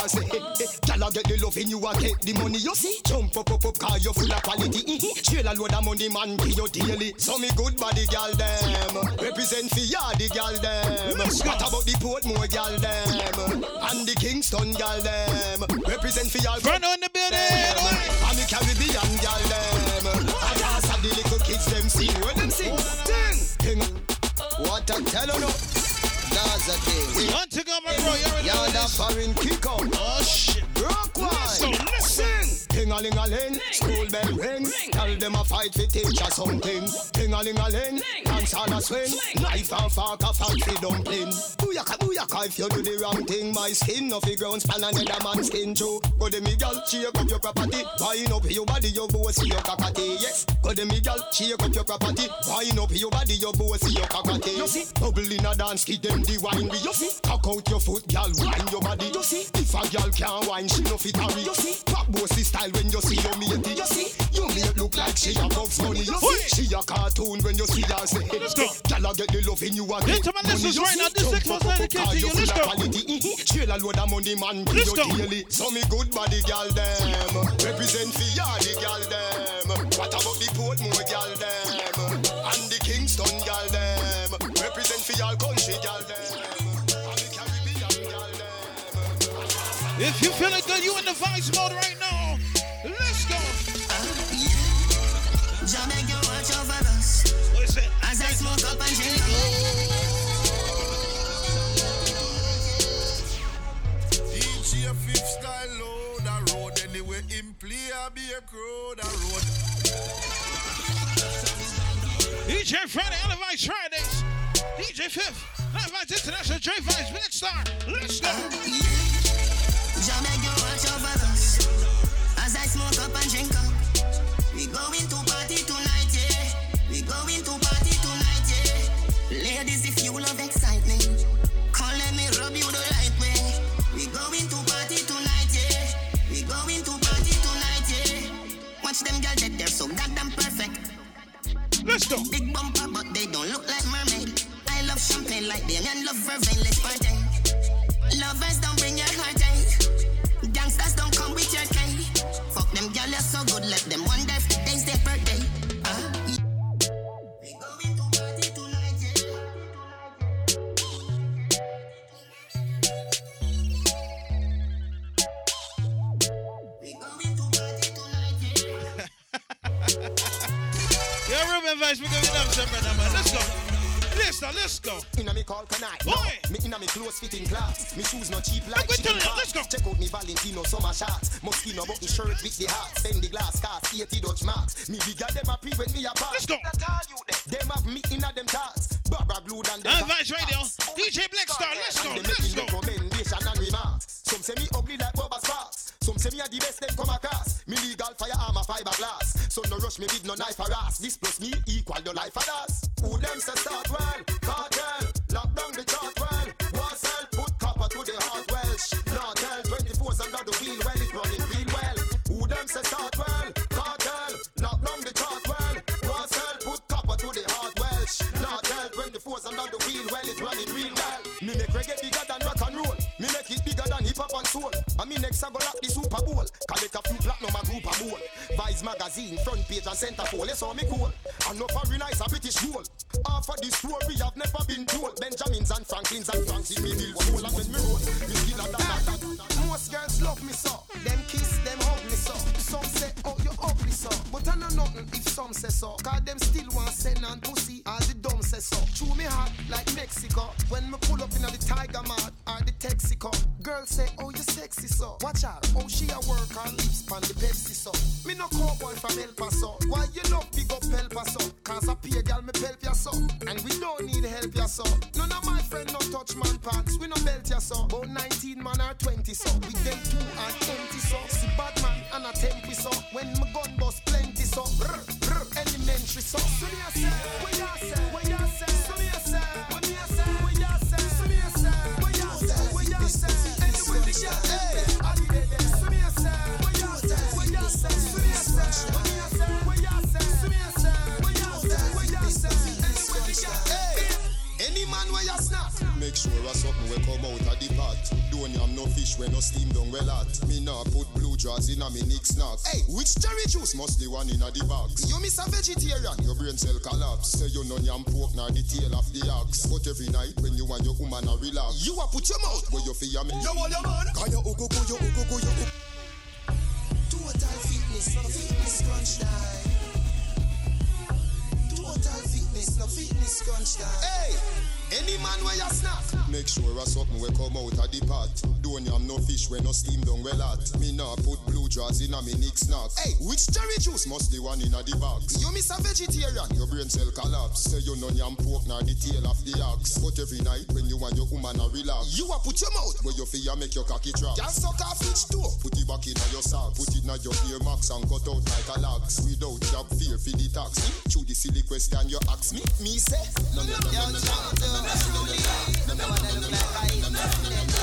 I say, hey, hey, Gyal get the loving you a get the money you see. Jump up up up car you full of quality. Mm-hmm. Trail a load of money man pay you daily. So me good body gyal them represent for ya the gyal them. What about the Portmore gyal them and the Kingston gyal them represent for y'all. Front on the building. And the Caribbean gyal them. And also the little kids them sing when them sing. Ting, ting. What I tell no. That's a thing. One to go, my bro. You already know Yard a this. foreign kick out. Oh shit. Rock one. Listen, listen. Ting a ling a ling. School bell ring. Tell them a fight fi teach us something. Ting a ling a ling. Dance on a swing. Knife and fork a fi dumpling. Booyaka booyaka if you do the wrong thing. My skin no fi ground span another man's skin too. Go de me gal shake up your property. Wind up your body your boss your cockatee. Yes. Go de me gal shake up your property. Wind up your body your boss your cockatee. You see. Bubble in a dance kid them the wine. You see. Cock out your foot gal wine your body. You see. If a gal can't wine she no fit hurry. You see. Pop bossy style when you see your matey. You see. You make look like she a Bugs Bunny. You see. She a cartoon when you see her say. Let's go. Gal a get the loving you a Listen get. my listeners you right now. This six was dedicated to you. you Let's go. Trail a load of money man Let's go. So me good body gal them represent for the gal them. What about the Portmore gal them and the Kingston gal them represent for y'all country gal them and the Caribbean gal them. If you feeling good, you in the vice mode right now. Jah make you watch over us as I smoke up and drink. DJ Fif style load a road anyway him play a be a crowd a road. DJ Friday, Elevate Fridays. DJ Fif, Elevate International, Dre Vice, Big Star. Let's go. Jah make you watch over us as I smoke up and drink up. We going to party tonight, yeah. We to party tonight, yeah. Ladies, if you love excitement, come let me rub you the right way. We going to party tonight, yeah. We going to party tonight, yeah. Watch them girls that they're so goddamn perfect. Let's go. Big bumper, but they don't look like mermaid. I love champagne like them and love vervain, let's party. Lovers don't bring your heartache. Eh. Gangsters don't come with your cane. Fuck them, girl, you're so good, let them Ruben we're up some brother, man. Let's go. Listen, let's go. Inna me call canai. Boy. No, me inna me fitting class. Me shoes no cheap like Go chicken them, let's go. Check out me Valentino summer shots. Moschino button shirt with the heart. Send the glass cast 80 Dutch marks. Me bigger them a pre when me a pass. Let's go. That all you them. Them have me inna them tarts. Barbara glue than them. Elevate Radio, DJ Blakestarr. Let's go. Let's go. recommendation and remarks. Some say me ugly like Bubba Sparxxx. Some say me are the best them come across. Me legal firearm a fiberglass. So no rush me with no knife or ass. This plus me equal the life of us. Who them say start well? Cartel. Lock down the and center pole. That's how me cool. Every night when you and your woman a relax, you a put your mouth where you feel your me. Yo, your man. Kaya ugo go yo ugo go yo. Total fitness, no fitness crunch time. Total fitness, no fitness crunch time. Hey. Any man where you snack, make sure a something will come out of the pot. Don't yam no fish when no steam down well hot. Me nah put blue jaws in a me nick snack. Hey, which cherry juice must the one in a the box? Relax, you a put your mouth where you feel you make your cocky trap. Can suck off each toe, put it back in your sock, put it in your ear max and cut out like a lax. Without job fear for the tax. Through the silly question you ask me, me say, no no no no no. no, no. Some girl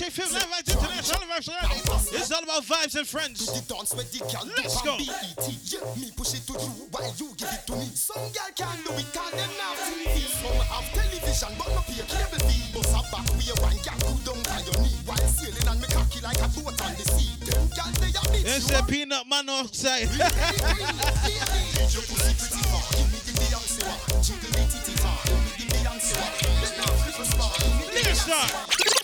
DJ Fif, Live Vibes International University. It's all about vibes and friends. The dance where the girl Let's go. Yeah, me push it to you while you give it to me. Some girl can do it, cause them TV. Some have television, but no pay cable fee. Bust a back with one girl down on your knee while sailing me cocky like a boat on the sea. Them girl they bitch. It's a peanut man outside. Your pussy pretty far, give me the Beyonce one. Jiggle the titty tar, give me the Beyonce one. Let now flip a spot, give me the Let's start.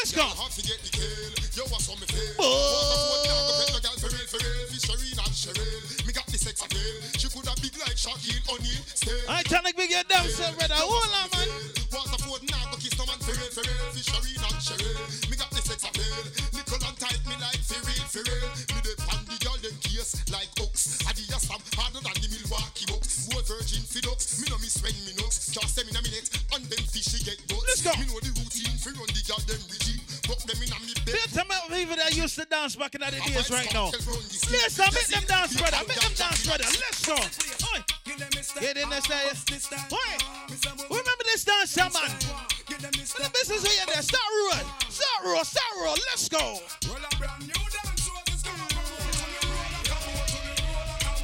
Let's go. Hard to get the kill. Yo, what's on me feel? Boy. Waterford, now go pet the girl for real, for real. Fishery and Cheryl. Me got the sex appeal. She could have big like Shaquille O'Neal. Still. I trying to big your damn self, brother. Hold on, man. Waterford, now go kiss no man for real, for real. Fishery and Cheryl. Me got the sex appeal. Little and tight me like for real, for real. Me the pan the girl them case like oh, oaks. Adidas stamp harder than the Milwaukee Bucks. More virgin ducks. Me no miss when me nooks. Just them in a minute and them fishy get bucks. Let's go. Me know the routine for run the them regime. But them in a me bed. There's some people that used to dance back in the days right now. Listen, make them dance, brother. Make them dance, brother. Let's go. Oi. Get in there, style. Oi. Remember this dance, man. When the business here, there. Start roll. Start roll. Start roll. Let's go.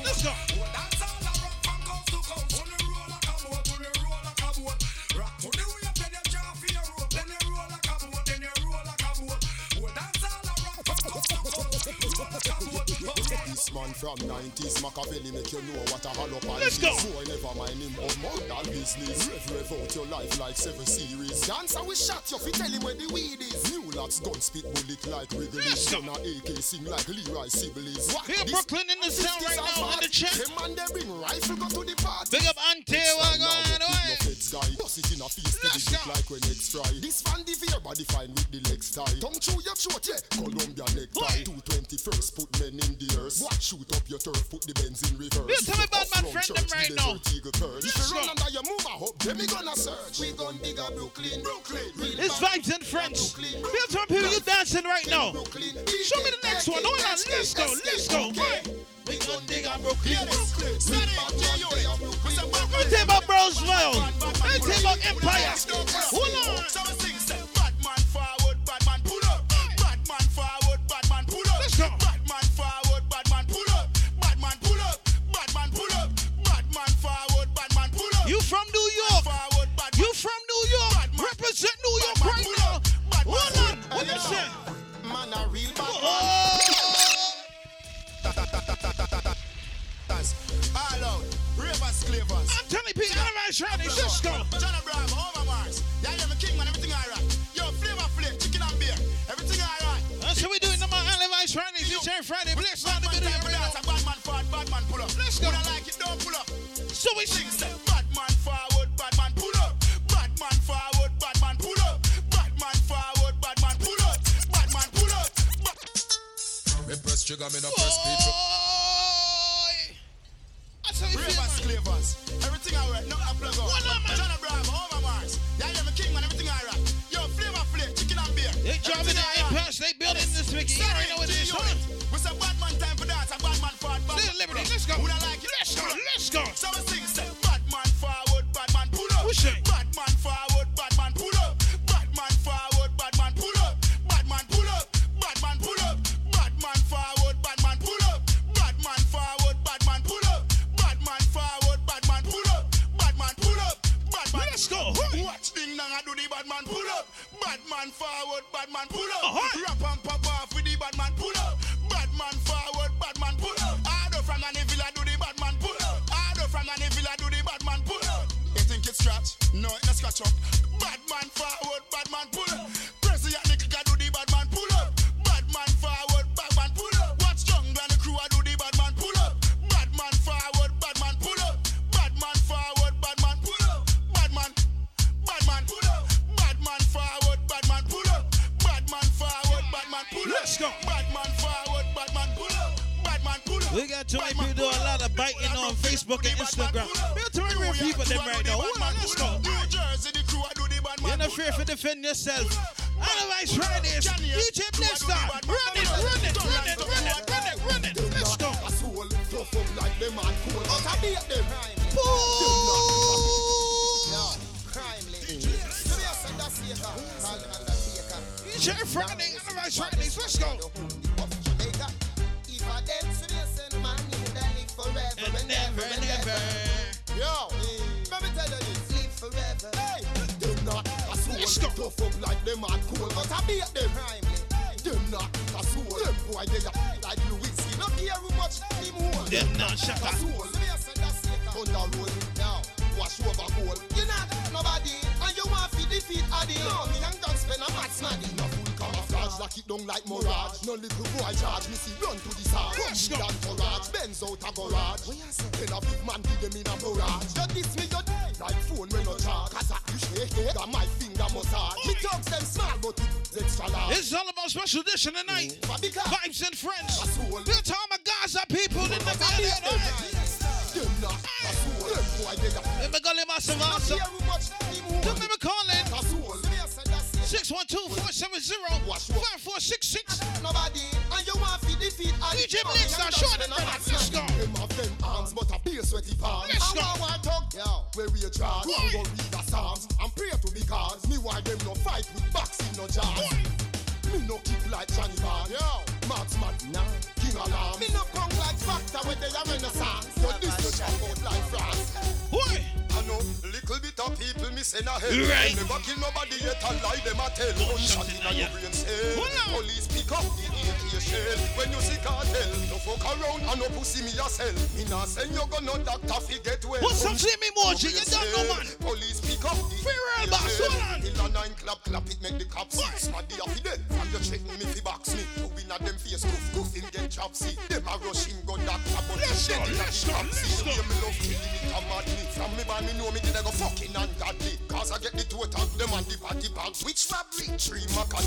Let's go. Man from 90s, Machiavelli make you know what a hollow pan Let's go. So I never mind him of murder business. Hmm? Rev rev out your life like seven series. Dancer we shot you, fi tell him where the weed is. New lots gun spit bullet like Wrigley. Let's go. Son of AK sing like Leroy Sibbles. What? Here, Brooklyn in the sound right now in the chat. Them man they bring rifle go to the party. Big up Ante. What going on? feds guy, bust it in a face Let's it go. like when eggs fry. This Van the Veer body fine with the legs tie. Tongue through your throat, yeah. Columbia leg tie. 221st, put men in the earth. What? Shoot up your turf, put the Benz in reverse. You tell me about my Off-road friend church, them right now. desert eagle turn. If Let's you run under your move, I hope them me gonna search. We gon' dig a Brooklyn, Brooklyn. Real It's vibes and friends. Feel some people you dancing right now. Show me the next one. Hold on. Let's go. Let's go. Oi. We gon' dig a Brooklyn. Brooklyn. Real bad man, they are Brooklyn. Let me tell you about Brownsville. Let me tell you about Empire. Hold on. Shit. Man, a real bad oh. All out, ravers, clavers. I'm telling people, all right, Shiny, just go. John Abraham, Overmars. Yeah, I'm a king, man, everything I all right. Yo, flavor, flavor, chicken and beer. Everything I all right. That's what we do in the man, Levi's Friday, DJ Friday. Bless out the good of Bad man, bad man, pull up. Let's go. Would I like it? Don't pull up. So we sing. trigger, me no press play. Clavers, everything I wear, not a plug up. What up, man? John Abraham, over Mars. Yeah, yeah, me king, man, everything I write. Yo, flavor, flavor, chicken and beer. They driving the iPads, they building this weekend. You already know what it is, right? It's a bad man time for that, a bad man for that. Liberty, let's go.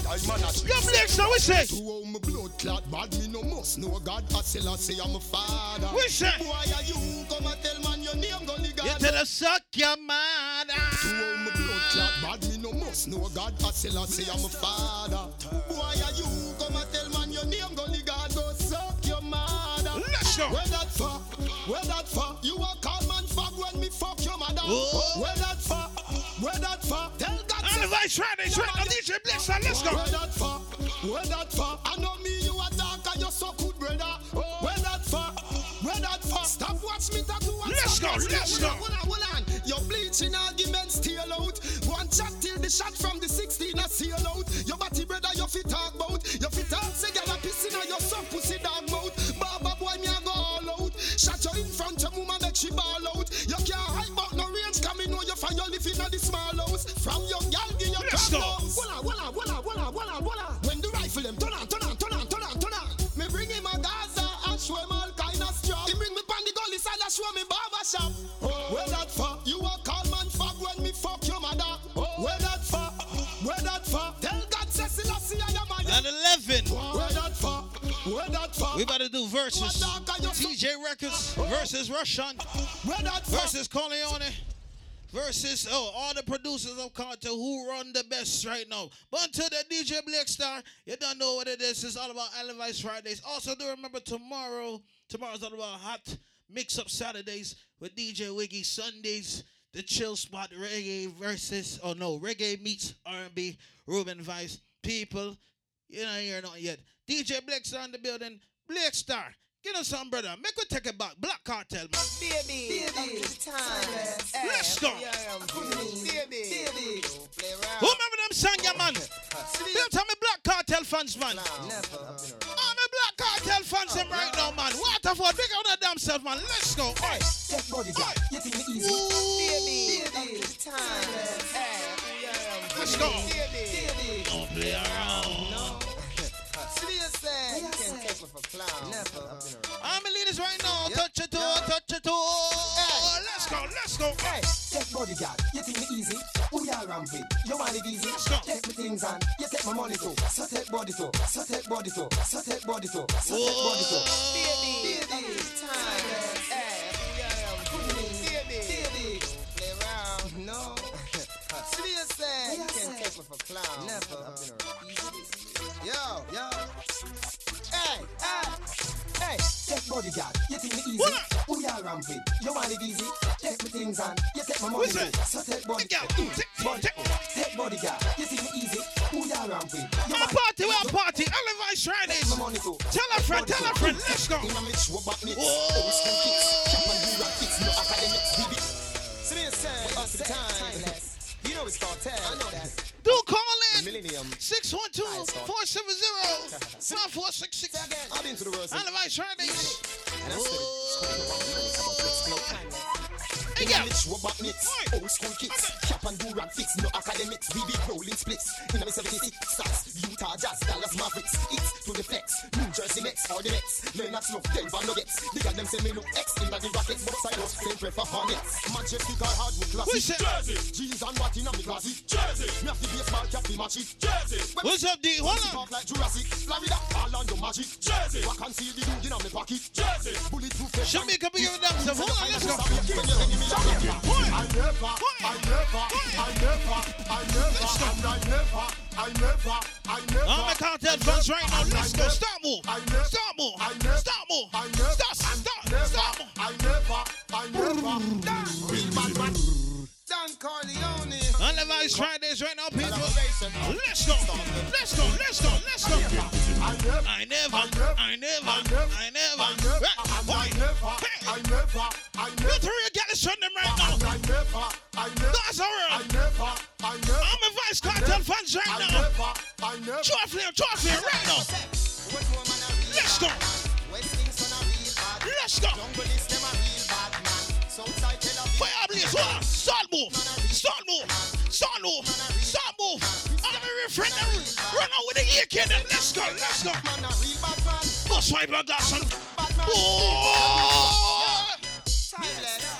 time and a shit. Your blacks we say. To how my blood clot bad, me no must know God. I still I say I'm a father. We say. Why are you come and tell man your name, gonna You tell us suck your mother. To how my blood clot bad, me no must know God. I still I say I'm a father. Why are you come and tell man your name, gonna Go suck your mother. Let's go. Where that for? Where that for? You a call man fuck when me fuck your mother. Oh. Where that Friday. DJ let's go. Where that far? Where that far? I know me, you are dark and you're so good, brother. Oh. Where that far? Where that far? Stop watch me talk to one. Let's go, let's go. Hold on, hold on. Bleaching arguments, steal out. One shot till the shot from the 16 I seal out. from me barber shop. Oh. Where that for? You a call man fuck when me fuck your mother. Oh. Where that for? Where that for? Tell God says Selassie I am a At 11. Where that for? Where that for? We about to do verses. DJ Records versus Russian. Where that for? Versus Corleone versus oh all the producers of Carter who run the best right now. But until the DJ Black Star, you don't know what it is. It's all about Elevice Fridays. Also, do remember tomorrow. Tomorrow's all about hot mix up Saturdays with DJ Wiggy. Sundays, the chill spot reggae versus oh no reggae meets R&B. Ruben Vice people. You know you're not yet. DJ Blakestarr in the building. Blakestarr. Get us some, brother. Make we take it back. Black Cartel, man. Baby, baby, time. Let's go. Baby, baby, play around. Who remember them song, yeah, man? Don't tell me Black Cartel fans, man. Never. I'm a Black Cartel fans them right now, man. What the fuck? Big on the damn self, man. Let's go. Oi. Take body girl, you think me easy? Baby, baby, time. Let's go. Baby, Don't play around. A leaders right now. Touch it oh, toe, touch it oh. toe. Let's go, let's go. Hey, take body girl, you think me easy? Who you ramping? You want it easy? Let's go. Take me things on, you take my money too. So take body too, so take body too, so take body too, so take body too. Baby, baby, time. Baby, baby, play around. No. Seriously, you can take me for clown. Never. Yo, yo. Hey, hey. Hey, take body girl, you think me easy? What up? Who you ramping? You want it easy? Take me things on, you take my money What's too. So take body Take out. Take- Body take- Take body girl, you think me easy? Who you ramping? You I'm a want party, we're a party. Elevise my money too. Tell a friend, tell a friend. Let's go. In a mix, what back mix. Whoa. Old school kicks. Cap and do rap kicks. No academics, baby. Seriously, us the time. You know it's cartel. I know that. Do call in. Millennium. 612-470-9466. I've been to the world. Elevise Fridays. And I said it. Hey, In a yeah. mix, what back mix. Oi. Old school kicks. Cap and do rap fix. No academics, we be rolling splits. In a mix, 76 stars. Utah Jazz, Dallas Mavericks. It's to the flex. New Jersey Nets or the Nets. Lennox love Denver Nuggets. They got them say me look X in the rockets. But side us, same prefer Hornets. Majestic or hardwood Who's bulletproof. vest Show me a couple of them stuff. Hold on, let's go. When your enemy are here. I never, I never, I never, I never, and I never, I never, I never. I'm a cartel fans right now. Let's go. Stop move. I never, Stop move. I never, Stop move. I never, Stop. Stop. never, Stop. I never, I never. Real bad. Don Corleone. Elevise Fridays right now, people. Let's go. Let's go. Let's go. Let's go. I never, I never, I never, I never, I never. Never. I'm a Vybz Kartel fans right I now. never, I never. Draw flare, draw flare right now. What woman a real Let's go. bad man. West Kingston a real bad man. Let's go. Jungle is them a real bad man. Southside Tel Aviv. Fire blaze, hold on. Start move. Start move. Start move. Start move. I'm a refrain. Run out with the AK then. Let's go. Let's go. Man a real bad man. Bust wipe your glass on. Oh! Timeless.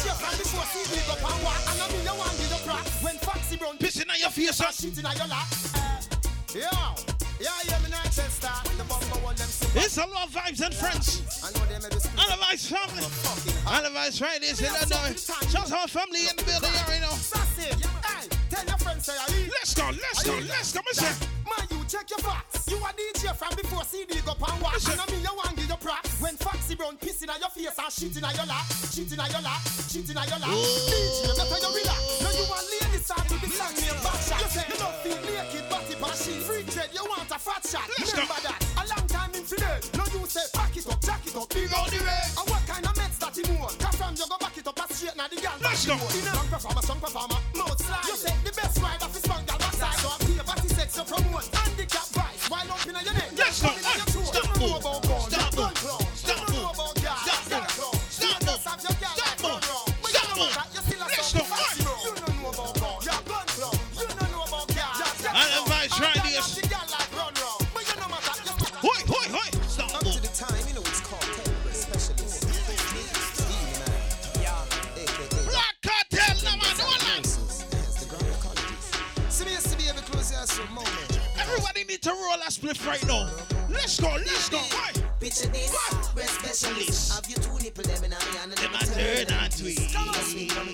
from before CD go pan walk. And I mean you want to the crack. When Foxy Brown Pissing on your face, son. shit in your lap. Yeah, yeah, me not Chester. The bumper one them see. It's a lot of vibes and friends. I know them at the school. Elevise family. Fucking hot. Elevise Fridays in Illinois. Shout out family in the building, you already know. Sassy. Hey, tell your friends say I. Let's go, let's go, let's go, Mister. Man, you check your facts. You a DJ from before CD go pan. Listen. And I mean you want give your props. When Foxy Brown pissing on your face and shit in your lap, shit in your lap, shit in your lap. Oh. DJ, better you relax. Now you want lady start to be song me a back shot. You say you don't feel naked, body passion. Free trade, you want a fat shot. Let's go. Remember that. A long time in today. Now you say pack it up, jack it up, big out the way. And what kind of meds that you want? Come from you go back it up, and straight now the girl. Let's go. Strong performer, strong performer, mouth slide. You say Best ride off his bangal backside. So I'm here, but he sex so promote. Handicap price. While up in your neck. Yes, no. Stop. A spliff right now. Let's go, let's go. Right. Picture this, breast specialist. Have you two nipple them in a and Them them turn on to. Come on, sweet on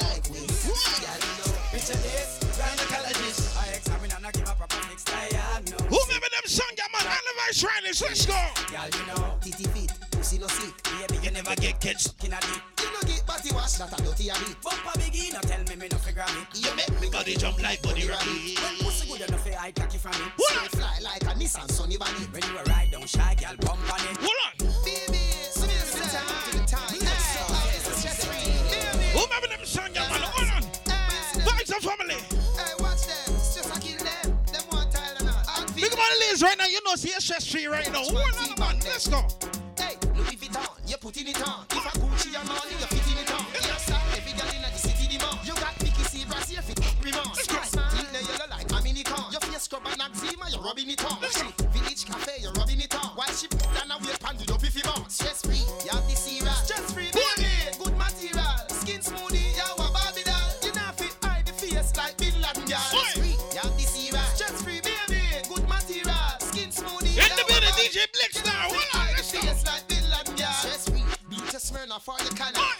like we. Yeah, you know. Picture this, gynecologist. I examine and I give a proper fix diagnose. Who remember them song, yeah, man? Elevate Riley's, let's go. Girl, you know, titty feet, pussy no sick. Baby, you never get catch in a deep. You no get body wash, that a dirty a bit. Bumper biggie, no tell me me no You make me Body jump like body rabbit. When pussy good enough, I cocky from it. What? Fly like a Nissan Sunny Bunny. When you ride down shy, girl, bump on it. Hold on. Baby, so the time, time. Hey, it's a stress free. Baby, Who remember them song, man? Hold on. Vibes and family. hey, watch them. It's just kill them. Them want tile and all. Think about the ladies right now. You know, see a stress free right now. Hold on, man. Let's go. Hey, Louis Vuitton, you putting it on. If a Gucci and money, you fitting rubbing it on. Village cafe, you're rubbing it on. While she put down a weight pan, you don't you. Stress free, you have the cereal. Stress free, baby. Good material. Skin smoothie, you a Barbie doll. You not fit hide the face like Bin Laden, girl. Stress free, you have the cereal. Stress free, baby. Good material. Skin smoothie. In the building, DJ Blix now. Hold on, let's go. Face like Bin Laden, girl. Stress free, beat a Smyrna for your canna.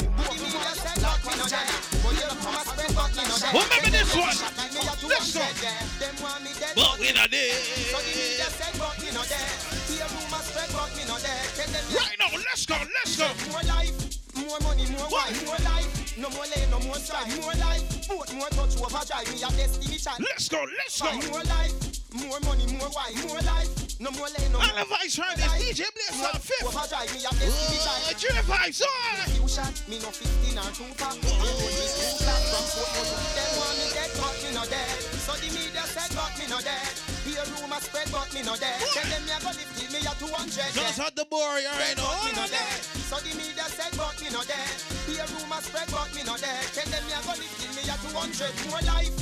But me no dead. Tell them yeah. Right now, let's go, let's go. More life, more money, more wife, more life. No more lay, no more strife, more life. More touch over drive me a destiny child. Let's go, let's go. More life, more money, more wife, more life. No more lay, no more Elevate Riley's DJ Blix More on fifth. Overdrive me a destiny Uh, child. Junior Vibes. You shot me no 15 or 2 pack. You know this two flat from Fort Worth. Them want me dead, but me no dead. So the media said, but me no dead. Hear rumor spread, but me no dead. Tell them me a go lift till me a 200. Just had the boy, alright Dead, now. but me no Hold on. dead. So the media said, but me no dead. Hear rumor spread, but me no dead. Tell them me a go lift till me a 200. More life.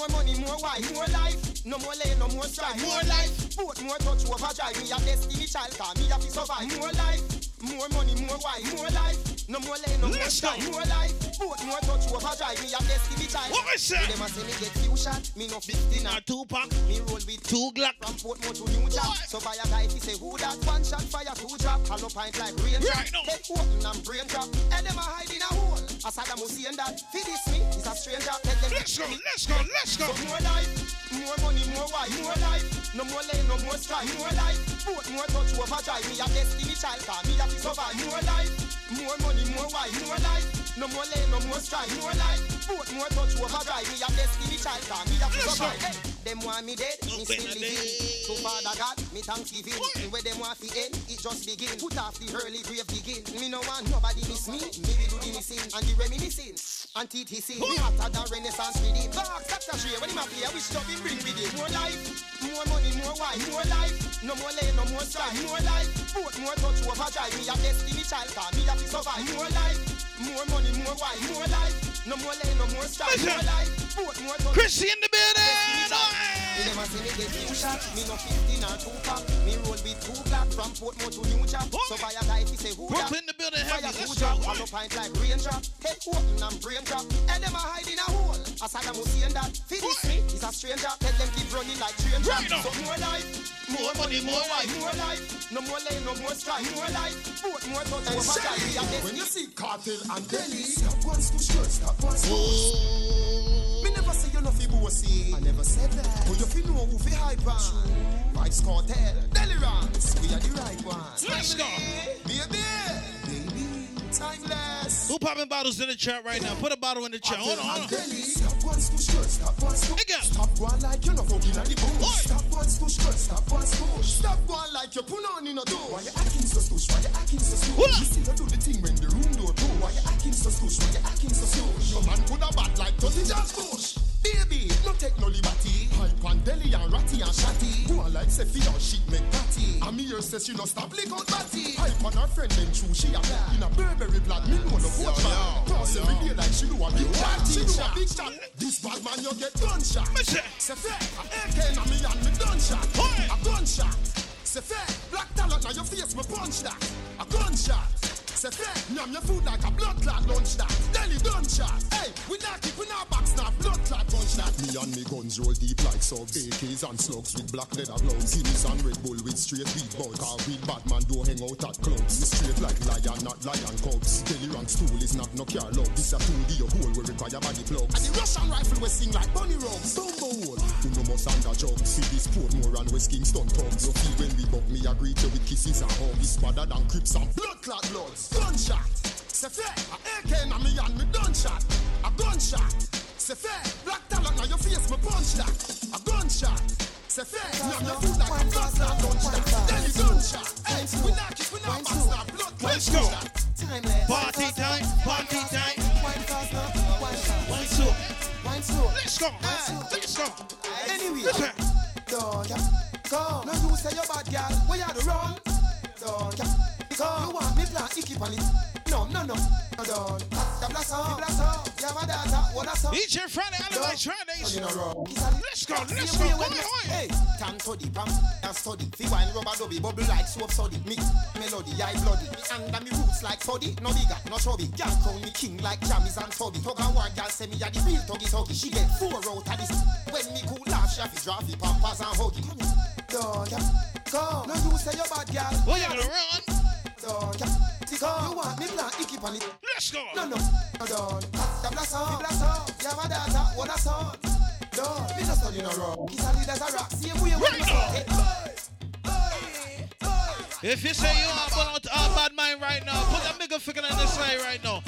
More money, more wife, more life. No more lay, no more strife. More life. Both more touch overdrive. Me a destiny child, cause me a fi survive. More life. More money, more wife, more life. No more lay, no more strife. More life. Both more touch overdrive. Me a destiny child. What we say? Them a say me get few shot. Me no 15 Now or two pack, me roll with two Glock. from Portmore to New Jack. So a guy if he say who that one shot fire two drop. Hollow pint like rain. Right now. Head open and brain drop. And them a hide in a hole. As Saddam Hussein that. Fi this me is a stranger. Tell them Let's go, let's go, let's go. so more life, more money, more wife, more life. No more lay, no more strife, more life. Both more touch overdrive. Me a destiny child, cause me a fi survive. More life, more money, more wife, more life. No more lay, no more strife, no more life. Both more touch overdrive. Me a destiny child, cause me a fi Let's go. survive. Hey, them want me dead, me still living. So Father God, me thanksgiving. And where them want fi end, it just begin. Put off the early grave begin. Me no want nobody miss me. Me we do the missing and the reminiscing. Antithesis, me hotter than Renaissance reading. Box, Dr. Dre, when him a play, I wish him bring with it. More life, more money, more wife, more life. No more lay, no more strife, more life. Both more touch overdrive. Me a destiny child, cause me a fi survive. More life, more money, more wife, more life. No more lay, no more strife, more life. Both more touch Chrissy in the building. You alright. never see me get two shot, me no 15 or 2 pack. Me roll with two black from Portmore to New Jack. So buy a guy if he say who that. Brooklyn the building heavy. Fire Let's two go. drop, hollow pint like rain drop. Head open and brain drop. And them a hide in a hole. As Saddam Hussein that. Finish me, is a stranger. Tell them keep running like train track. Right. So more life, more money, more life, more life. No more lay, no more strife, more life. Both more touch over drive. When you see cartel and Delhi, stop one scoosh girl, stop one scoosh. Me never say you no fi. I never said that. But you fi know who fi hype on. Vybz Kartel, Delirance, we are the right ones. Let's go. Baby, baby, timeless. Who popping bottles in the chat right now? Put a bottle in the chat. Hold on, hold on. One scoosh girl, stop one scoosh. Again. Stop one like you no fucking at the Oi. Stop one scoosh girl, stop one scoosh. Stop one like you put on in a door. Why you acting so scoosh? Why you acting so Hold. You still do the thing when the room so scoosh? Why you acting so scoosh? Your man coulda bad like Tony Just Bush. Baby, no take no liberty. Hype and deli and ratty and shatty. Who are like say fi your shit make patty. And me here says she no stop lick out batty. Hype and her friend them true she a In a Burberry black, me know the coach man. Cross every day like she do a big chat. She do a big chat. This bad man you get gunshot. Fair, a AK na me and me gunshot. A gunshot. Say fair, black talent na your face me punch that. A gunshot. Say fair, yum your food like a blood clot lunch that. Then it gunshot. Hey, we not keeping our backs now. Blood clot punch that. Me and me guns roll deep like subs. AKs and slugs with black leather gloves. Guinness and Red Bull with straight beat buds. Car with Batman do hang out at clubs. Me straight like lion, not lion cubs. Kelly rank stool is not no car love. This a tool the hole where require body plugs. And the Russian rifle we sing like bunny rums. Bumbo hole. Who no must under job. See this Portmore and West Kingston thugs. You feel when we buck me agree to with kisses and hugs. It's better than crips and blood clot bloods. Gunshot. Say fair, a AK na me and me gunshot. A gunshot. Say fair, black talent na your face me punch that. A gunshot. Say fair, now your food like a punch that. Then you gunshot. Hey, we not keep we not pass that blood clot Let's go. Party time, party time. Go. Anyway, Listen. don't ya come. No, you say you're bad girl, where you the run? Don't ya come. You want me plant icky on it? No, no, no, no, don't. Each and Friday, Otherwise Fridays. You. Eh? Let's go, let's go. Oi, oi. Hey, tank to the pump and study. Fi wine rubber dubby bubble like soap study. Mix melody, I bloody. Me under me roots like study. No bigger, no chubby. Girl crown me king like jammies and tubby. Tug and war girl say me a the real tuggy tuggy. She get four out of this. When me cool laugh, she have to drop it, pampers and huggy. Don't ya come? No, you say you bad girl. Oh, you gonna run? Don't come? You want me plant icky on it? Let's go. No, no, no, don't. The blast off, the blast off. You have a data, what a son. Don't. Me just study no wrong. It's a lead as a rock. See Same way when Right you now. If you say you are about a bad mind right now, put a middle finger on the side right now.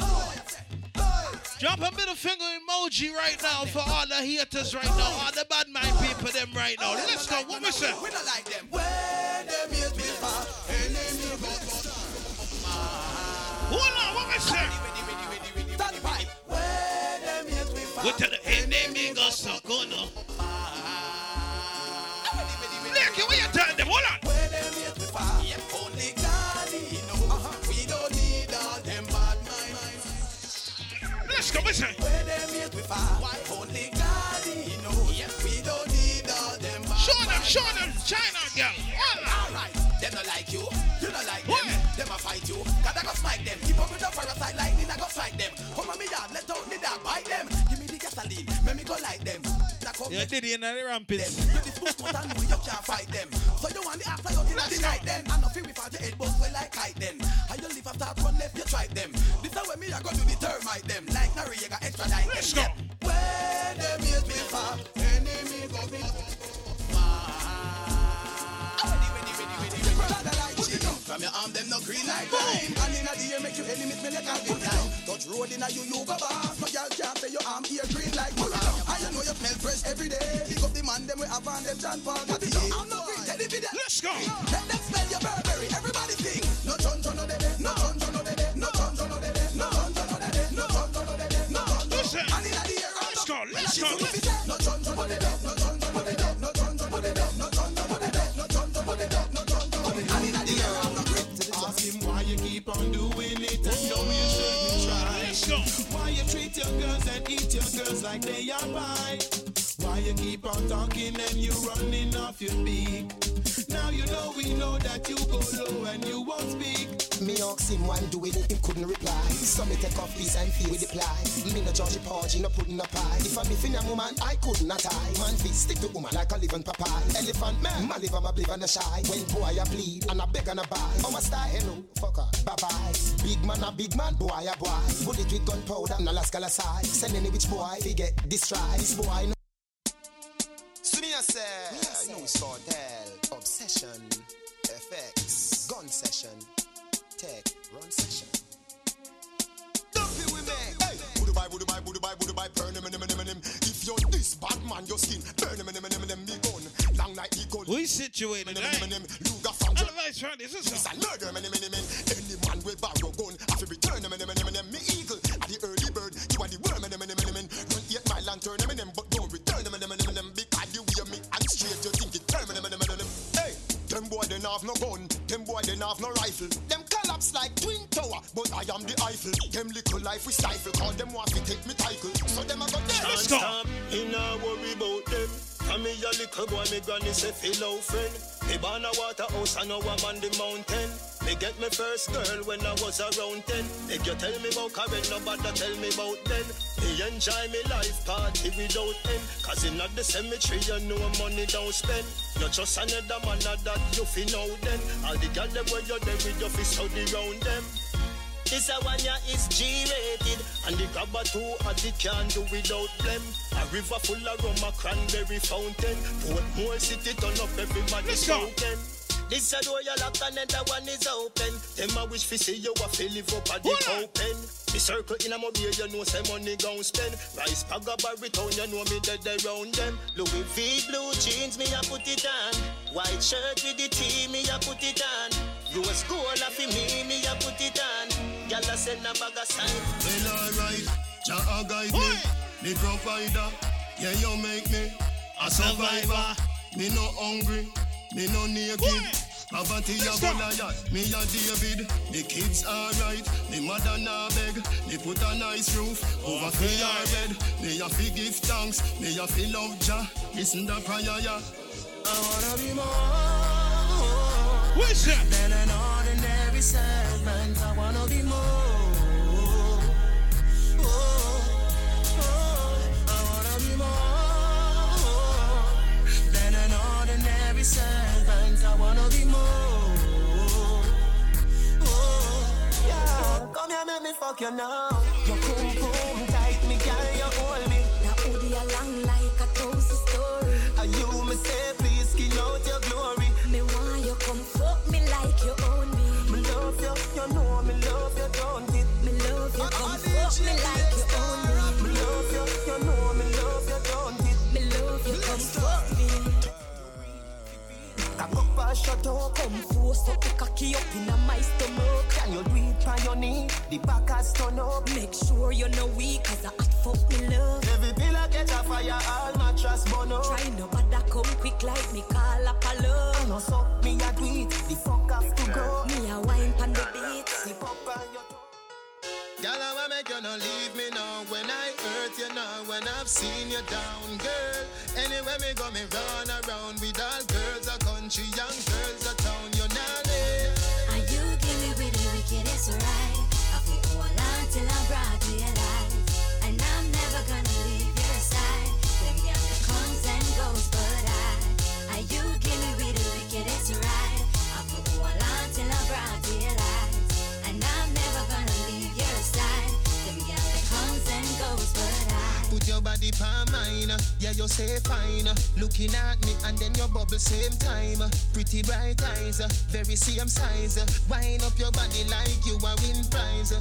Drop a middle finger emoji right now for all the haters right now, all the bad mind people them right now. Let's go. What we say? We don't like them. Where them hate for? Enemy go Hold on. What we say? Stand pipe. Them? We tell the enemy go suck on no. Look, you tell them? Hold on. Where them me for? Yep, only God know. We don't need all them bad minds. Let's go. We say. Where them me for? Why only God know. We don't need all them bad Show them, show them, China girl. Hold on. Alright, them not like you, Yeah, get Diddy and the them. rampage. You the smooth one and know you can't fight them. So you want the after you in the night then. I know feel we fight your head but we like kite then. How you live after run left, you try them. This is where me I go do the termite them. Like Noriega extra like them. Let's go. Like lime. And in a the air, make you enemy me like a big time. Touch road in a you, you boss. No girl can't say your arm here green like moon. And you know you smell fresh every day. Pick up the man, them we have on them John Paul. I'm not green, tell the video. Let's go. Let them smell your Burberry, everybody sing. No chon chon no dede, no chon girls like they are pie. Why you keep on talking and you running off your beak. Now you know we know that you go low and you won't speak. Me ask him why him doing it, him couldn't reply. So me take off piece and feel with the ply. Me no judge the porgy, no putting a pie. If I be fin a woman, I could not tie. Man be stick to woman like a living papaya. Elephant man, my live, I'm a bliv and a shy. When boy I bleed and I beg and I buy. Oh my style, hello, fucker, bye bye. Big man a big man, boy a boy. Bullet with gunpowder, no last gal aside. Send any which boy, he get destroyed. This boy no So me a say, you saw tell, obsession, effects, gun session, tech, run session. Dumpy with me. Hey, Budu bye, budu bye, budu bye, budu bye, burn him, him, him, him, him. If you're this bad man, your skin, burn him, him, him, him, him, me gun. Long like he gun. We situated, Him, him, him, right? him, Luger from Germany. Otherwise Fridays. Let's It's a murder, man, man, man, man. Any man with barrow gun, I feel return, man, man, man, man. Me eagle, at the early bird, you are the worm, man, man, man, man. Run eight mile and turn, man, have no gun, them boy they have no rifle. Them collapse like twin tower, but I am the Eiffel. Them little life we stifle, call them want to take me title. So them a go there. Let's go. In a worry about them. And me a little boy, me granny say fellow friend. Me born a water house and now I'm on the mountain. Me Me get my first girl when I was around 10. If you tell me about Karen, nobody tell me about then. Me enjoy me life party without end. Cause in the cemetery, you know money don't spend. Not just another man that you feel know then. All the girls them where you're there with your fist out around them. This a one ya is G-rated And the grabber too hot it can't do without blem. A river full of rum, a cranberry fountain. More city turn up, everybody smoking this a door you lock and the one is open. Them a wish fi see you a fi live up at the open. The circle in a mobile, you know say money gon' spend. Rice bag a baritone, you know me dead around them. Louis V blue jeans, me a put it on. White shirt with the T, me a put it on. You a school fi me, me a put it on. Gyal a send a bag of sign. Well alright, Jah guide me, the provider. Yeah, you make me a survivor. Me no hungry, me no naked. Poverty a Goliath, me a David. The kids alright, me mother nah beg. Me put a nice roof over for your bed. Me a fi give thanks, me a fi love Jah. Listen the prayer, yeah. I wanna be more. What's that? Than an ordinary servant, I wanna be more. Oh, yeah. Come here, make me fuck you now. Your boom boom tight, me girl, you hold me. Now oh, hoodie along like a toast story. Are you me say, please skin out your glory. Me want you come fuck me like you own me. Me love you, you know me love you, don't it? Me love you, come fuck me like Up shut up. Come force up the cocky up in my stomach. Can you do it on your knee? The back has turn up. Make sure you're no weak, cause I hot fuck me love. Every pillar catch a fire, all mattress burn up. Try no bother come quick like me call up a love. I know so, me a do it. The fuck have to go. Me a wine pan the beat. The pop on your. Girl, I wanna make you not leave me now When I hurt you now When I've seen you down, girl Anywhere me go, me run around With all girls a country, young girls a yeah you say fine. Looking at me and then your bubble same time. Pretty bright eyes, very same size. Wind up your body like you a win prize.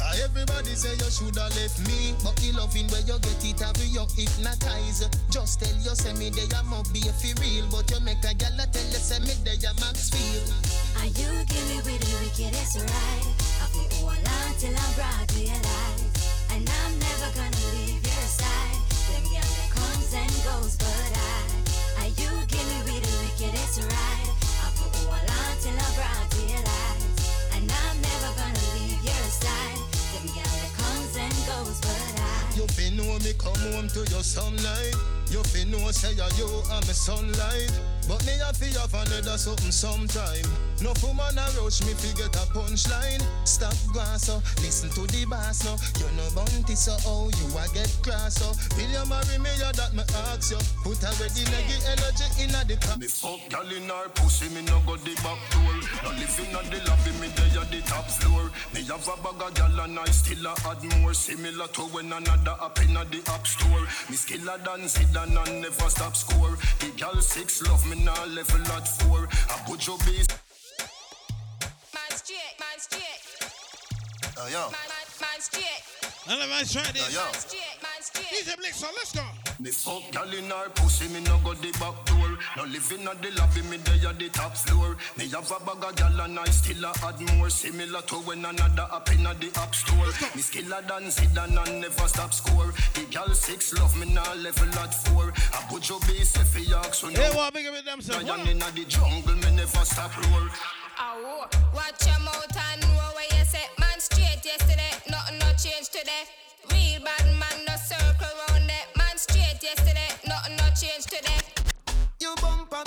Ah, everybody say you shoulda left me, but the loving where you get it have you hypnotize. Just tell you say me there must be a feel real, but you make a gal tell you say me there max feel. And you give me with the wickedest right I feel hold on till I'm brought to your life And I'm never gonna leave your side comes and goes but I And you give me with the wickedest right I feel hold on till to your life And I'm never gonna leave your side Them girl that comes and goes but I You fi know me come home to your sunlight. You fi know say ya you are my sunlight. But me a fi have another something sometime. No woman a rush me fi get a punchline. Stop grass so listen to the bass no. You no bounty so how you a get cross so. Will you marry me ya that me ask you? Put away the negi energy inna the car. Me fuck gal in her pussy me no go the back door. No live inna the lobby me dey at the top floor. Me have a bag of gal and I still a add more similar to when another up inna the app store. Me skiller than Zidane and never stop score. The gal six love me now level at four. I put your base. Man straight, man straight, Uh, yo. man, man, man straight, Now let me try this. yo. straight, man straight. DJ Blixer, let's go. Me fuck gal in her pussy, me no go the back door. No living at the lobby, me dey at the top floor. Me have a bag of gal and I still a add more. Similar to when another up in the app store. Me skiller than Zidane and I never stop score. The gal six love me now level at four. I put your base if you ask so Hey, no. what big with themselves? Lion inna the jungle, me never stop roar. Ow, watch your mouth and know where you say. I'm straight yesterday, nothing no change today. Real bad man, no circle round that. Man straight yesterday, nothing no change today. You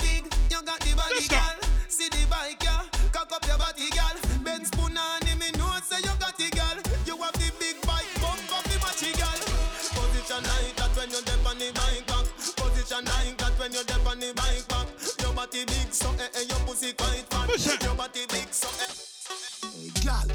big, you got the body, girl. See the bike, yeah. Cock up your body, girl. Ben spoon on him, say you got the girl. You have the big bike, bump up the girl. Position like that when you're on the bike back. Position like that when you're on the bike back. Your body big, so eh, eh, your pussy quite fat. Your body big, so eh. Girl.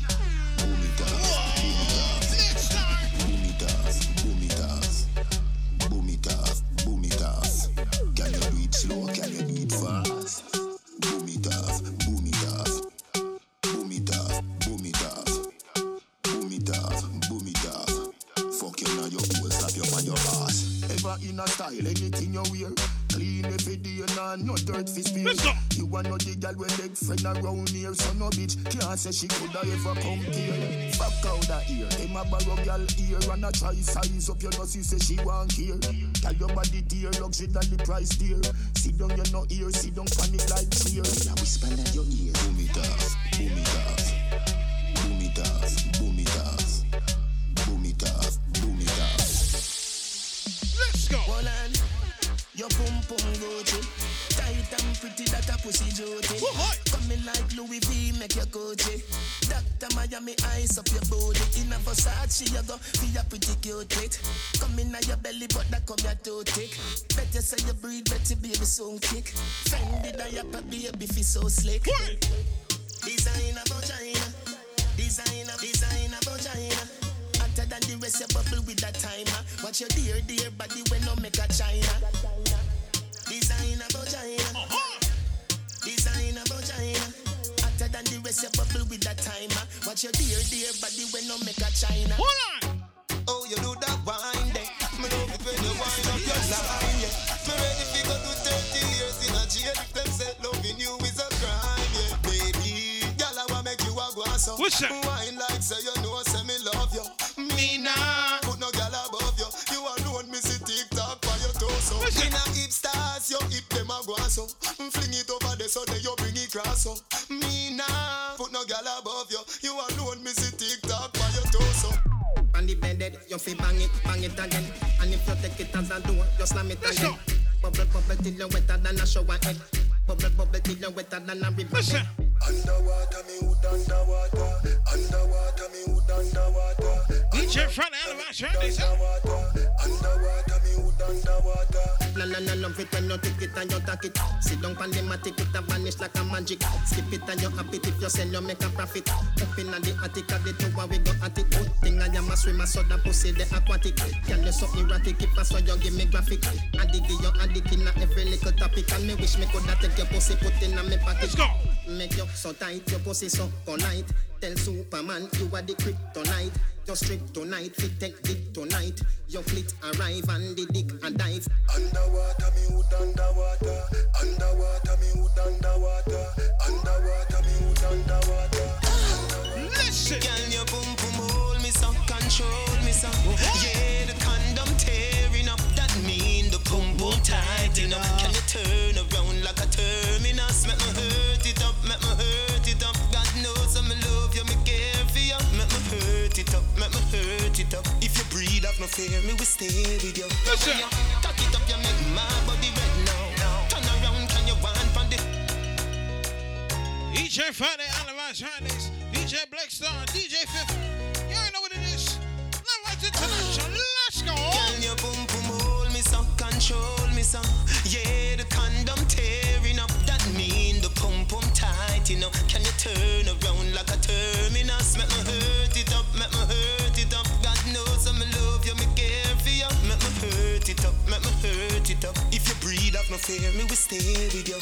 In a style, anything you wear. Clean every day, nah, no dirt fi spear. You want no the girl with leg friend around here, so no bitch can't say she coulda ever come here. Fuck out that ear, them a borrow girl ear and a try size up your nose, she say she want here. Tell your body dear, luxury than the price dear. Sit down, you no ear, sit down, panic like fear. Yeah, whisper in your ear, boom it off, boom it off, pretty that a pussy duty. Coming like Louis V, make your Gucci. Doctor Miami, ice up your booty. In a Versace, you go feel a pretty cute it. Come in your belly, but that come your too thick. Better say you breathe, better baby soon kick. Fendi diaper, baby, feel so slick. Designer vagina. Designer, designer vagina. Hotter than the rest, you bubble with that timer. Watch your dear, dear body when no make a China. Hotter than the rest, you bubble with that timer. Watch your dear, dear body when no make a China. Hold on. Oh, you do that wine there. Me love it when you wind up your line, yeah. Me ready fi go to 30 years in a jail. If them say loving you is a crime, yeah. Baby, girl, I wanna make you a go so. Wine like say you know, say me love you. Me nah. Put no girl above you. You alone, me see TikTok by your torso. In a hip stars, your hip them a go so. Fling so. Me nah. Put no girl above you. You alone, me see TikTok by your torso. On the bed, you feel bang it, bang it again. And if you take it as a door, you slam it again. Bubble, bubble till you wetter than a shower head. Bubble, bubble till you wetter than a river Listen. bed. Underwater, me hood underwater. Underwater, me hood underwater. DJ Front Anniversary. This up. Underwater, underwater, me hood underwater. La la la love it when you take it and you take it. Sit down pan the matic, it a vanish like a magic. Skip it and you happy if you sell, you make a profit. Up in the attic of the tower, we go at it. Good thing I am a swimmer, so the pussy the aquatic. Can you so erratic, if I saw you give me graphic. I dig you, I dig in every little topic. And me wish me coulda take your pussy, put in a me pocket. Let's go. Make you so tight, your pussy so polite. Tell Superman you are the kryptonite. Your strip tonight, fit take dick tonight. Your fleet arrive and the dick and dive. Underwater, me hood underwater. Underwater, me hood underwater. Underwater, me hood underwater. Listen. Girl, your boom boom hold me so, control me so. Yeah, the condom tearing up. That mean the boom boom. Can you turn around like a terminus? Make me hurt it up, make me hurt it up. God knows I'm love you, me care for you. Make me hurt it up, make me hurt it up. If you breathe up, no fear, me will stay with you. Listen. Cock it up, you make my body red now. Turn around, can you want from the DJ Friday Anniversary. This DJ Blakestarr. DJ Fif. You already know what it is. Love Rights International. Let's go. Girl, your boom boom hold me so, control so. Yeah, the condom tearing up. That mean the pump pump tight, you know. Can you turn around like a terminus? Make me hurt it up, make me hurt it up. God knows I'm love you, me care for you. Make me hurt it up, make me hurt it up. If you breathe up, no fear, me will stay with you.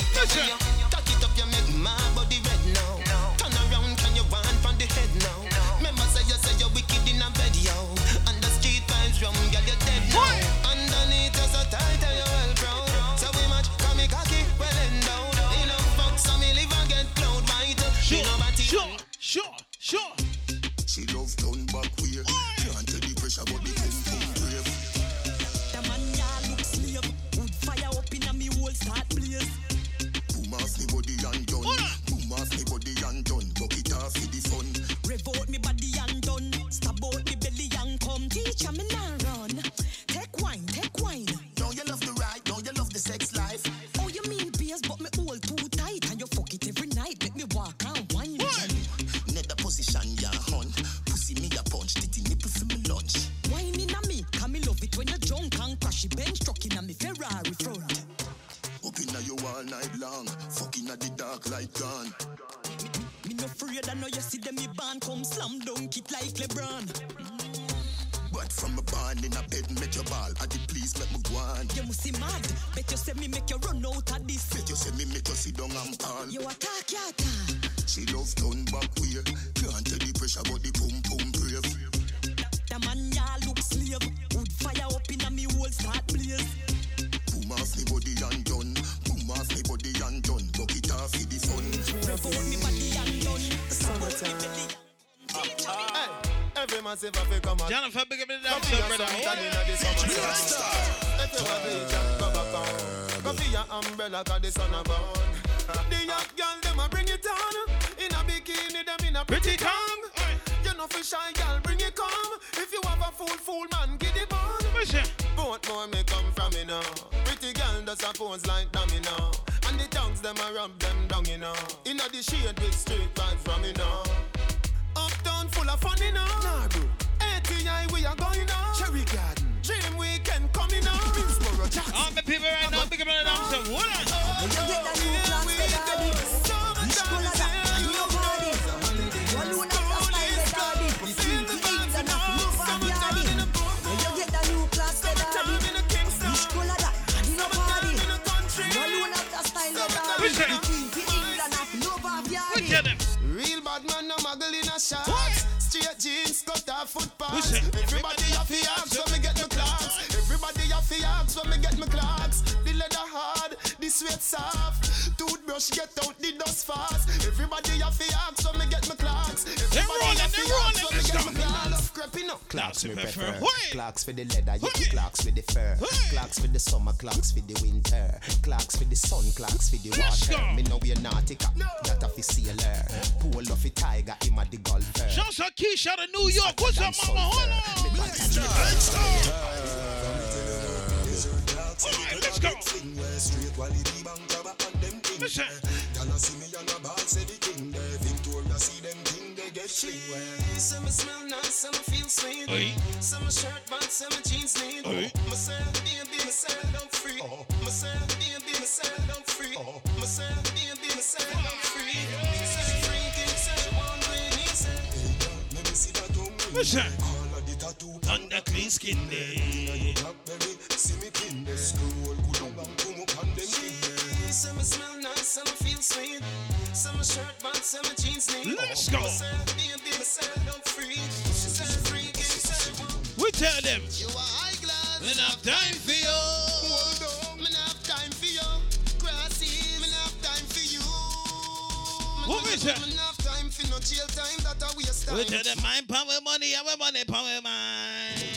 Cock it up, you make my body red now. Turn around, can you want from the head now? Remember say you say you're wicked in a bed, yo. And the street vibes rum, girl, you're dead now. Underneath Me no afraid, I know you see them, me band come slam dunk it like LeBron. But from a barn in a bed, make your ball. I did please make me go on. You must see mad. Bet you say me make you run out of massive have come out. Jonathan, big up in the Come dance, here, brother. some time inna the summertime. If you want to jump, go back home. Come for your umbrella 'cause the sun a burn. The young girl them a bring it on. In a bikini them in a pretty tongue. You know for shy girl bring it come. If you have a fool fool man give it bun. Portmore me come from you know. Pretty girl does a pose like them you. And the tongues them a rub them down you know. Inna the shade with straight vibes from you know. Uptown full of fun, you know. Nah, bro. ATI, we are going on. Cherry Garden. Dream Weekend coming on. Minsboro, Jackson. All the people right now, big up in the dance. Say, what? Soft. Toothbrush get out the dust fast. Everybody have to ask when me get my clocks. Everybody have to ask when me get my clocks. Up. Clocks me prefer. prefer. Clocks for the leather, yeah. Clocks for the fur. Clocks for the summer, clocks for the winter. Clocks for the sun, clocks for the water. Me know we're that a fi sailor. Pull off a tiger, him a the golfer. Shouts out Keisha of New York. What's up, mama? Hold on. Me back and Alright, let's go. Listen. Y'all see me on a ball, say the king there. Victoria see them king, they get fling well. Some smell nice, some feel sweet. Some shirt band, some jeans neat. Oi. Myself, baby, myself, I'm free. Myself, baby, myself, I'm free. Myself, baby, myself, I'm free. Myself, free, king, say, one way, me say. Let me see that. Listen. All of the tattoo On skin neat. Let's go. We tell them. You are eyeglass. We have time for you. Me have time for you. Grassy, me have time for you. What is that? Time for no jail time. That a waste time. We tell them mind power money, our money power mind.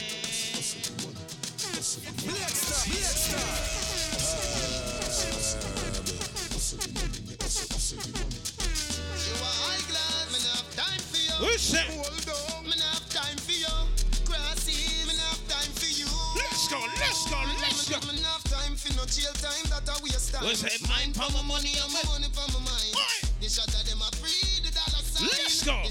Who said? Hold on, for for. Let's go, let's go, let's go. Me nah have time for no jail time. That a waste time. We say mind power money, our My for. Let's go.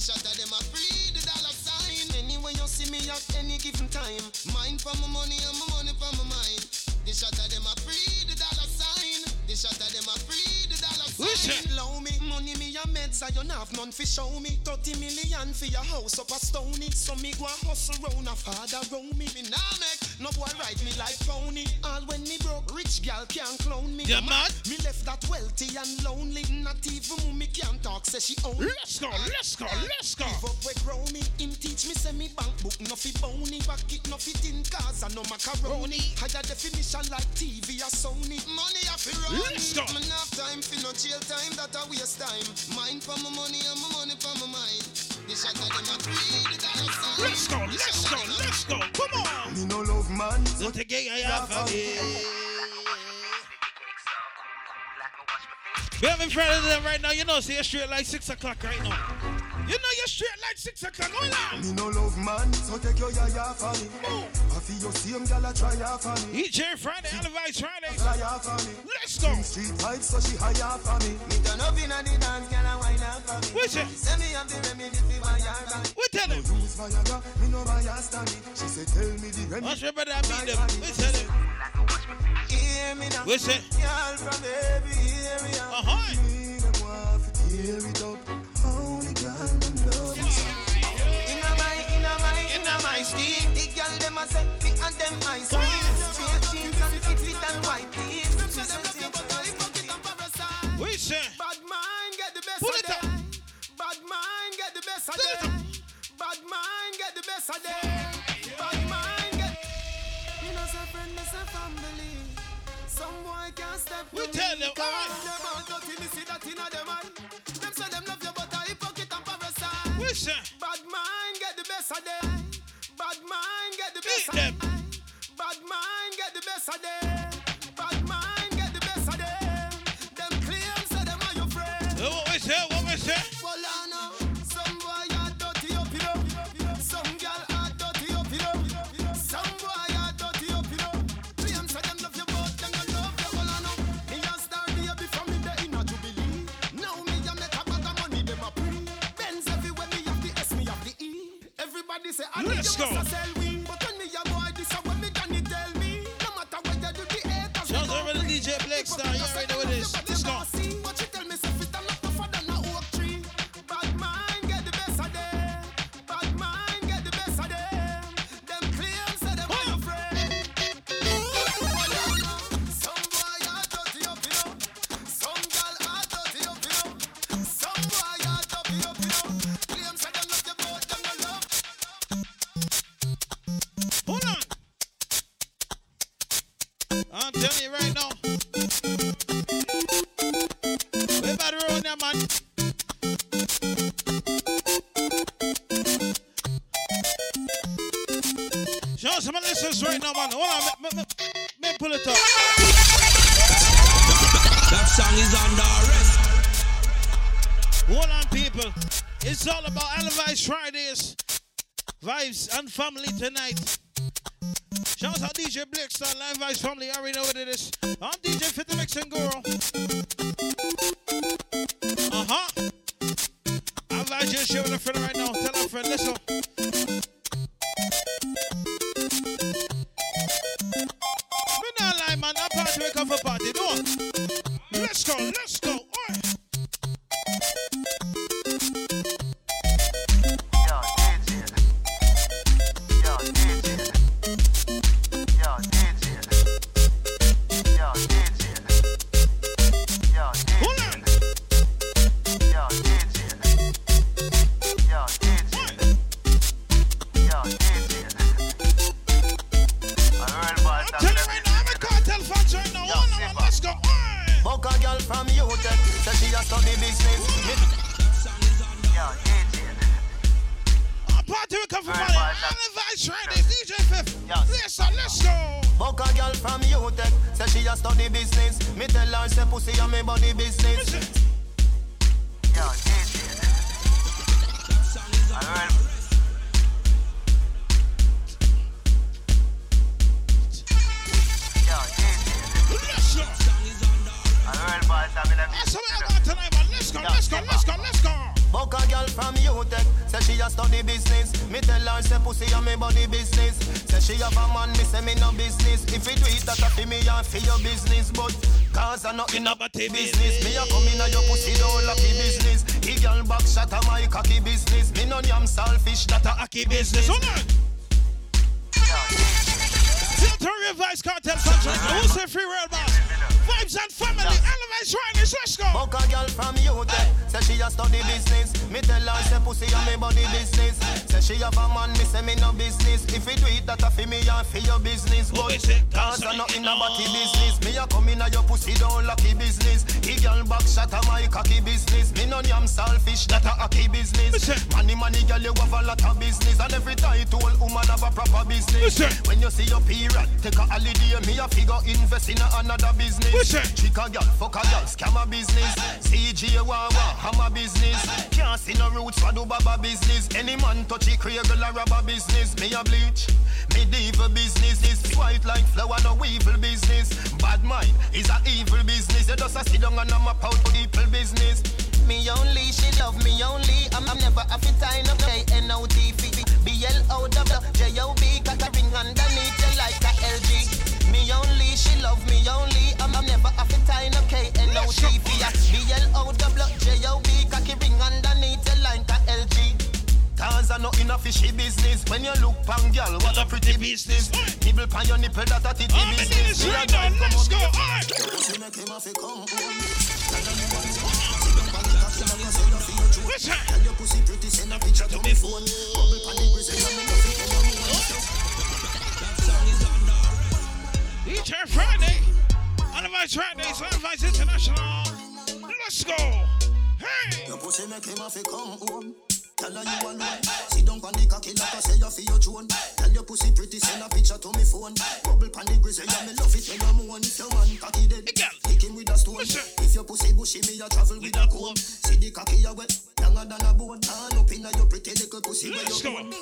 See me at any given time. Mind for my money and my money for my mind. The shot of them a free the dollar sign. The shot of them a free the dollar Listen. sign. Me money me a meds I don't have none fi show me. Thirty million for your house up a stony. So me go a hustle round a father round me. Me nah make no boy ride me like pony. All when me broke, rich gal can't clone me. You mad? Me left that wealthy and lonely. Not even mommy can talk, say she own. Let's go, let's go, let's go. Give up we grow me. Him teach me say me bank book no fi bony. Pocket no fi tin cars and no macaroni. Higher definition like TV or Sony. Money a fi run. Let's go. Me have time fi no jail time. That a waste time. Mind for my money and my money for my mind. The shot of them a free the dollar sign. Let's go, let's go, let's go. Come on. Me no love man. Don't take it, I have a We have in front of them right now. You know, see you're straight like 6 o'clock right now. You know you're straight like 6 o'clock. Hold on. Me no love man, so take your yaya for me. I feel your same gal a try ya for me. EJ Friday, Advice Friday. Fly ya for me. Let's go. Street vibes, so she higher for me. Me turn up inna the dance, girl a wine up for me. What's it? Say me have the remedy fi my yard back. We tell them. Use Viagra, me no bias stanny. She said, tell me the remedy. What's your brother beat them? We tell them. Hear me now. What's it? Girl from baby, hear me. Uh-huh. Me them want tear it up. We say. We tell them. Say. Bad mind get the best of them. Bad mind get the best Eat of them. Bad mind get the best of them. Bad mind get the best of them. Them claim say them are your friend. Uh, What we say? Everybody say I Let's go. sell we, but when me a boy, this a when me Johnny tell me. No matter what you do, the haters. Shout out to the DJ Blakestarr. You already know what it is. Let's go. That's what I want tonight, man. Let's go, let's go, let's go, let's go. Buck a girl from UTech, say she a study business. Me tell her say pussy a me body business. Say she have a man, me say me no business. If you do it, that a fi me and fi your business. But cause I not in a body business. Me a come in a your pussy don't lucky business. He girl back shot a my cocky business. Me no yam selfish, that a hacky business. Hold on. Filter Vybz Kartel right now. Who say free world boss? Vibes and family. Elevate Fridays. Let's go. Buck a girl from UTech, say she a study business. Me tell her say pussy a me body business. Say she have a man, me say me no business. If you do it, that a fi me and fi your business. But cause I not in a body business. Me a come in a your pussy don't lucky business. He girl back shot a my cocky business. Me no yam selfish, that a hacky business. Money money girl you have a lot of business. And every title woman have a proper business. When you see your period, take a holiday. And me a figure invest in a another business. Chick a girl, fuck a girl, scam a business. CJ Wawa, hammer business. Can't see no roots for do baba business. Any man touch it, cradle a rubber business. Me a bleach, medieval business. This white like flower, no evil business. Bad mind is a evil business. You just a sit down and I'm a out people business. Me only, she love me only. I'm, I'm never a fit time of K N O T F B L O W J O B. Got a ring underneath you like a LG. Me only, she love me only. I'm, I'm never have a time, okay, and no TV. BL cocky ring underneath the line, to LG. Cause I know enough fishy business. When you look pang girl, what a pretty business. Nibble pan your nipple, that a titty business. oh, business. Right now, let's go. Alright. Listen. Tell your pussy pretty, send a picture to me phone. Bubble pan the prison, Each and Friday. Otherwise Fridays, Otherwise International. Let's go. Hey. Your pussy make him have to come home. Tell her you alone. Sit down pan the cocky like a sailor for your throne. Tell your pussy pretty, send a picture to me phone. Bubble pan the grizzly, and me love it when you moan. If your man cocky dead, kick him with a stone. If your pussy bushy, me a travel with a comb. See the cocky a wet, younger than a bone. Turn up inna your pretty little pussy where you go. But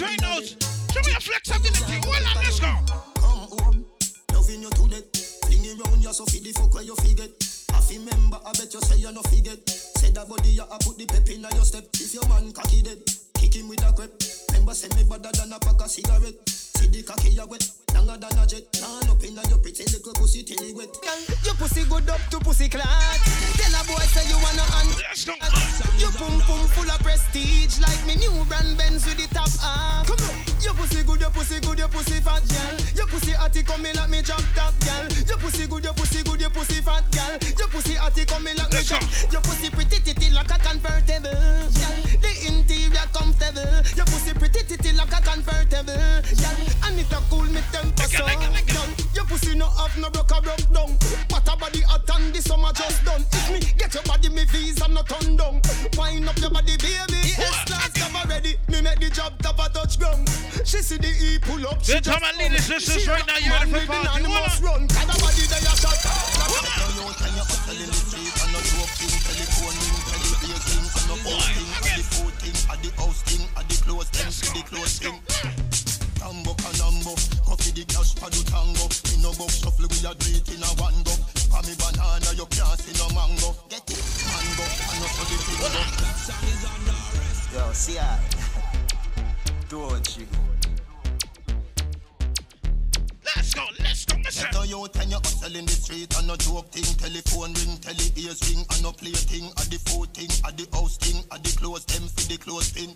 Ladies right. Show me your flexibility. Well, on, let's go. come home. Loving you to death. Fling it round you so fi the fuck where you forget. Half remember, I bet you say you no forget. Say that body you a put the pep in your step. If your man cocky dead, kick him with a crep. Remember say me better than a pack of cigarette. See the cocky you wet, longer than a jet. Turn up inna your pretty little pussy till it wet. Your pussy good up to pussy clot. Tell a boy say you wanna un. Your pum pum full of prestige like me new brand Benz with the top off. Come on. Your pussy good, your pussy good, your pussy fat girl. Your pussy hotty coming like me drop top girl. Your pussy good, your pussy good, your pussy fat girl. Your pussy hotty coming like me drop. Your pussy pretty titty like a convertible. Girl, the interior comfortable. Your pussy pretty titty like a convertible. Girl, and it a cool me temper so. Girl, your pussy no have no broke a broke down. What a body hot and the summer just done. If me get your body, me visa no turn down. Wind up your body, baby. The job top a touch ground. She see the E pull up. She Good time, just my ladies, come. sisters, right now, you ready man for with the party? animals Hold run. Kind of body they a shot. You can you hustle the street and no joke thing, telephone ring, tele thing, and no phone thing, and the food thing, and the house thing, and the clothes thing, and the clothes thing. Tambo canambo, coffee the cash for the tango. Me no box shuffle, we a do it in a one go. For me banana, you can't see no mango. Get it, mango, and no for the bingo. Yo, see I. You. Let's go, let's go. Get a youth and you hustle in the street and no joke thing, telephone ring, tele ears ring, and no play thing, and the food thing, and the house thing, and the clothes them for the clothes thing.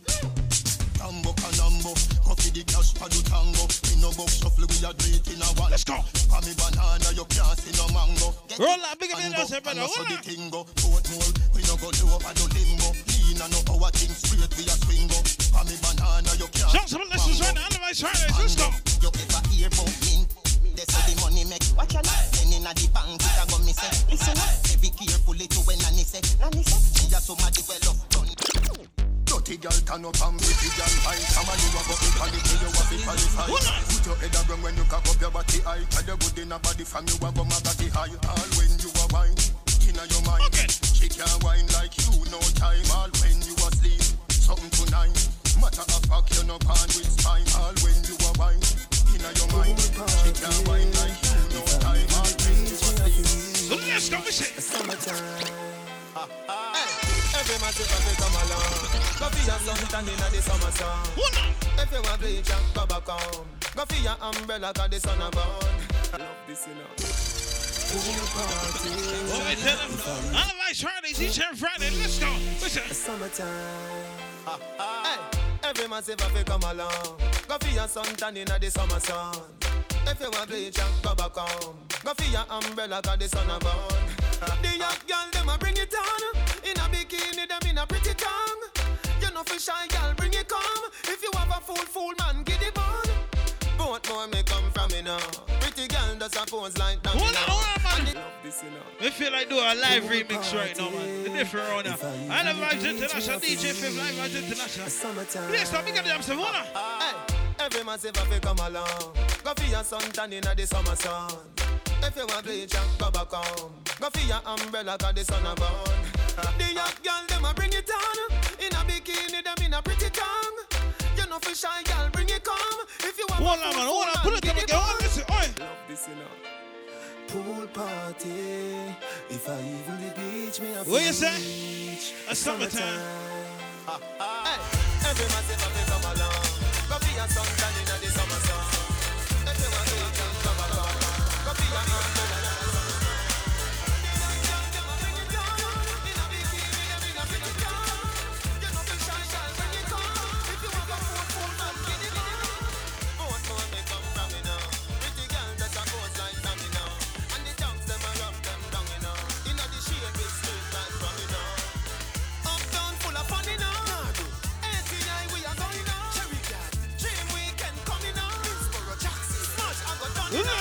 Tambo canambo, coffee the cash for the tango. Me no box shuffle, we a do in a one. Let's go. For me banana, you can't see no mango. Get Roll up, big up and your nose, go, brother. and so Hold the on. thing go. We no go low over no limbo. Lean and no our thing straight, we a swing go. For me banana, you can't Show some lessons right now. Otherwise Fridays, let's go. You ever hear about me? They say the money make watch a lot. Then inna the bank it a go me say. Listen up, be careful to when nanny say. Nanny say she a so mad develop done. Dirty girl turn up and pretty girl high. Come on, you a go be quality, you a be qualified. Put your head around when you cock up your body high. Tell you good in a body from you a go magatti high. All when you a wine, inna your mind. She can't wine like you no time. All when you a sleep, something tonight. Matter of fact, you no pan with spine. All when you a wine, inna your mind. She can't wine like you no time. All when you a sleep. So let's go, listen. Every man take a bit come along. Go for your suntan inna the summer sun. If you want bleach, go back home. Go for your umbrella 'cause the sun a burn. I love this, you tell them? Otherwise Fridays, each and Friday, let's go. Listen. Summertime. Hey, every man say fi come along. Go for your suntan inna the summer sun. If you want bleach, go back home. Go for your umbrella 'cause the sun a burn. the young girl them a bring it on. In a bikini them in a pretty tongue. You know fi shy girl bring it come. If you have a fool fool man give it on. Portmore may come from me now. Pretty girl does a pose like that. Hold on, hold on, man. And the- Love this, you know. We feel like doing a live remix right now, man. The different round. I love Vibes International, DJ Fif Live Vibes International. Please stop, me get them some hold on. Hey, every man say fi come along. Go for your suntan inna the summer sun. If you want bleach, go back home. Go for your umbrella 'cause the sun a burn. the young girl them a bring it on. In a bikini them in a pretty tongue. You know fi shy girl bring it come. If you want Hold on, man. Hold on. Pull it up again. Hold on. Listen. Oi. Love this, you know. Pool party. If I even the beach, me a What you say? A summertime. Hey, every man say fi come along.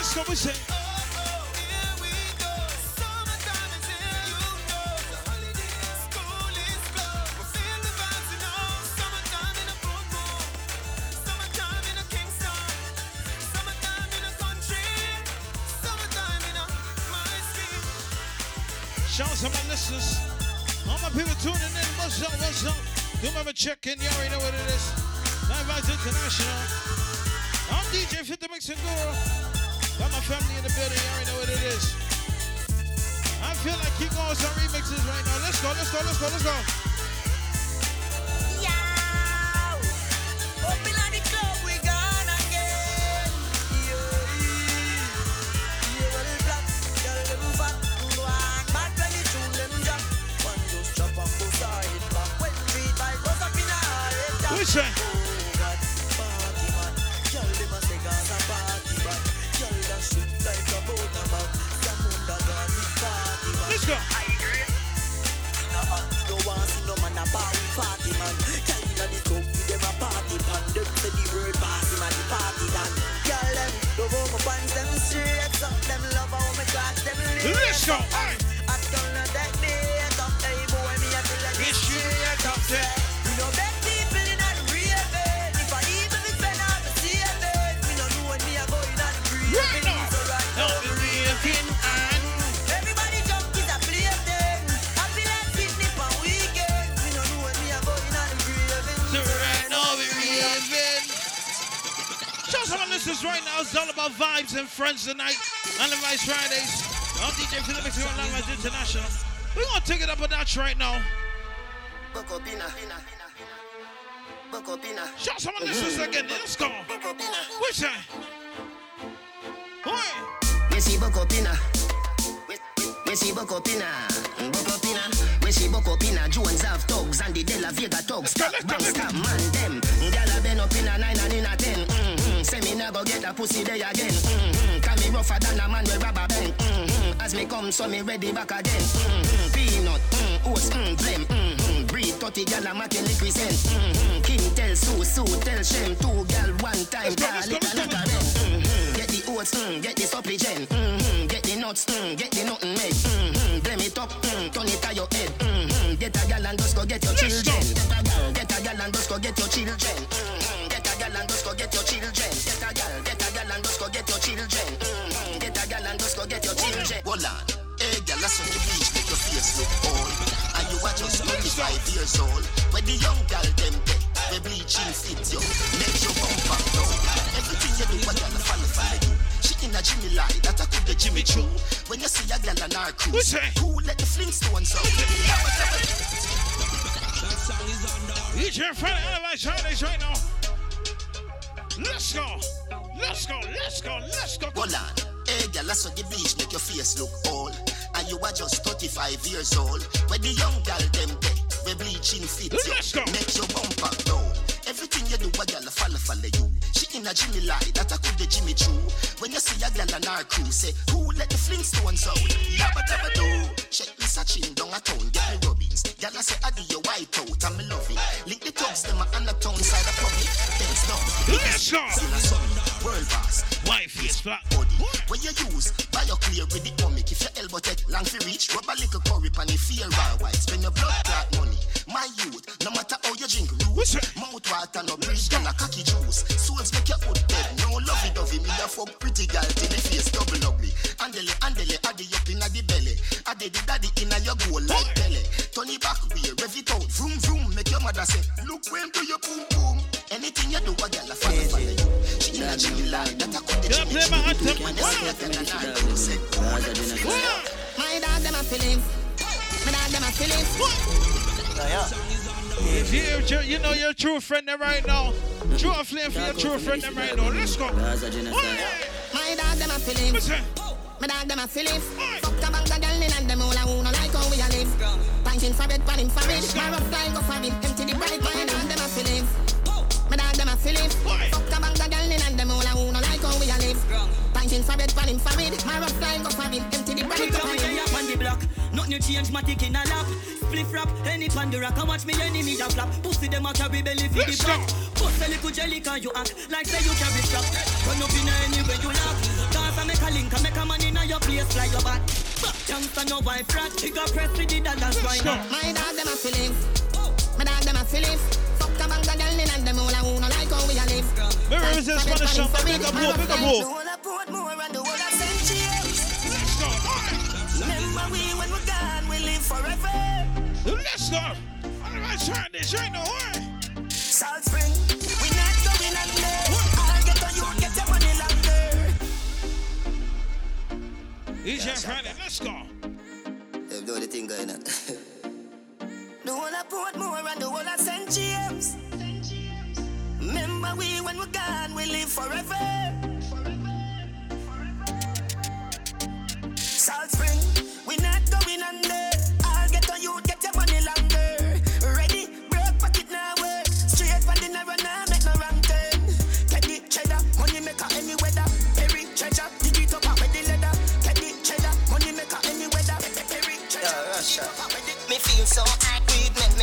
That's what we say. Shout out to my listeners. All my people tuning in. What's up? What's up? Do remember checking. You already know what it is. Live Vibes International. the building. You already know what it is. I feel like keep going some remixes right now. Let's go, let's go, let's go, let's go. right now. you are just 35 years old. When the young gal them day, we bleaching fit you, make your bumper down. Everything you do, a gal follow follow you. She in a Jimmy lie, that I could the Jimmy true. When you see a gal and her crew, say who let the Flintstones out? Yabba dabba do. Check this a chin down a town, get me rubbings. Gal I say I do your white out, I'm love it. Lick the thugs them on the town side of public. Thanks no. Let's go world pass. Why face flat body? What you use? Buy your clear with the comic. If your elbow take long to reach, rub a little curry pan if fear bar white. Spend your blood clot money. My youth, no matter how you drink, root. Mouth water no bridge than a cocky juice. Souls make your hood dead. No lovey dovey. Me a fuck pretty girl till the face double ugly. Andele, andele, addy up inna the belly. Addy the daddy inna your goal like belly. Turn it back we rev it out, vroom vroom. Make your mother say, look when do your boom boom. Anything you do, a girl a follow follow you my anthem My a feeling My dog them a feeling You know your true friend there right now True a flame for your true friend them right now Let's go My dog them a feeling My dog them a feeling Fuck a bang a girl in and them all I wanna like how we a live Punching for bed, pan him for bed My rough style go for me. Empty the bright, my dog them a. Fuck a bang of girl in and them all a who no like how we a live. Punching for bed, pan him for it. My rough guy go for it. Empty the bright. Quick up with on the block. Nothing change, my tick in a lap. Spliff rap, any pan the rock. I watch me enemy a flap. Pussy them a carry belly for the back. A little jelly can you act like say you carry strap. Run up in anywhere you laugh. Cause I make a link, I make a man in your place, fly your back. Back youngster no wife rat. Up press with the dollars right now. My dog them a feelings. My dog them a feelings. Fuck a bang of girl in and them all a who no like how we a live. Maybe resist for the shop. Big up more, big up more. Remember we when we're gone, we live forever. Let's go. Alright, try this right now. Salt Spring, we not going under. I'll get on you, get your money longer. DJ Friday, let's go. Them do the thing going on. The whole of Portmore and the whole of St. James. Remember we when we're gone, we live forever. Salt Spring, we not going under. I'll get on you, get your money longer. Ready, broke pocket now work. Straight for dinner and now make no wrong turn. Teddy cheddar, money maker any weather. Perry treasure, dig it up out with the leather. Teddy cheddar, money maker any weather. Perry treasure, Russia. Me feel so weed make me get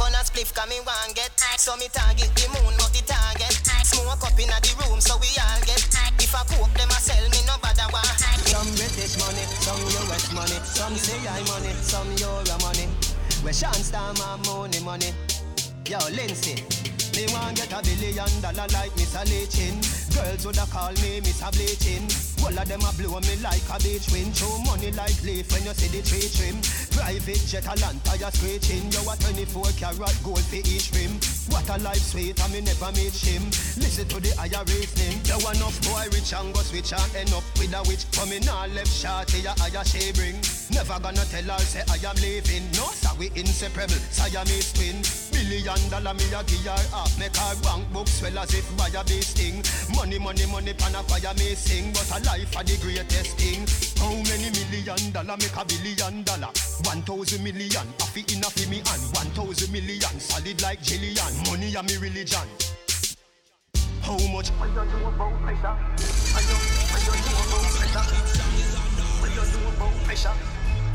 Hey, bonus spliff come me one get, so me target the moon not the target. Smoke up inna the room so we all get. If I cook them I sell me no bother why. Some British money, some US money Some say I money, some Euro money Where Sean Star my money money Yo, Lindsay Me want get a billion dollar like Miss Leachin Girls woulda call me Miss Bleaching All of them a blow me like a beach wind. Show money like leaf when you see the tree trim. Private jet a land tire screeching. You a 24 carat gold for each rim. What a life sweet and me never meet him. Listen to the race name You enough boy rich and go switch and end up with a witch Come in all left shorty a higher she bring. Never gonna tell her say I am leaving. No sir we inseparable. Siamese twin Billion dollar me a her half Make her bank book swell as if buy a base thing Money money money pan a fire me sing. But a life a the greatest thing. How many million dollar make a billion dollar? One thousand million Half it in a fi me hand. One thousand million Solid like Jillian. Money a me religion. How much? When you know about pressure? When you, when you know about pressure? When you know about pressure?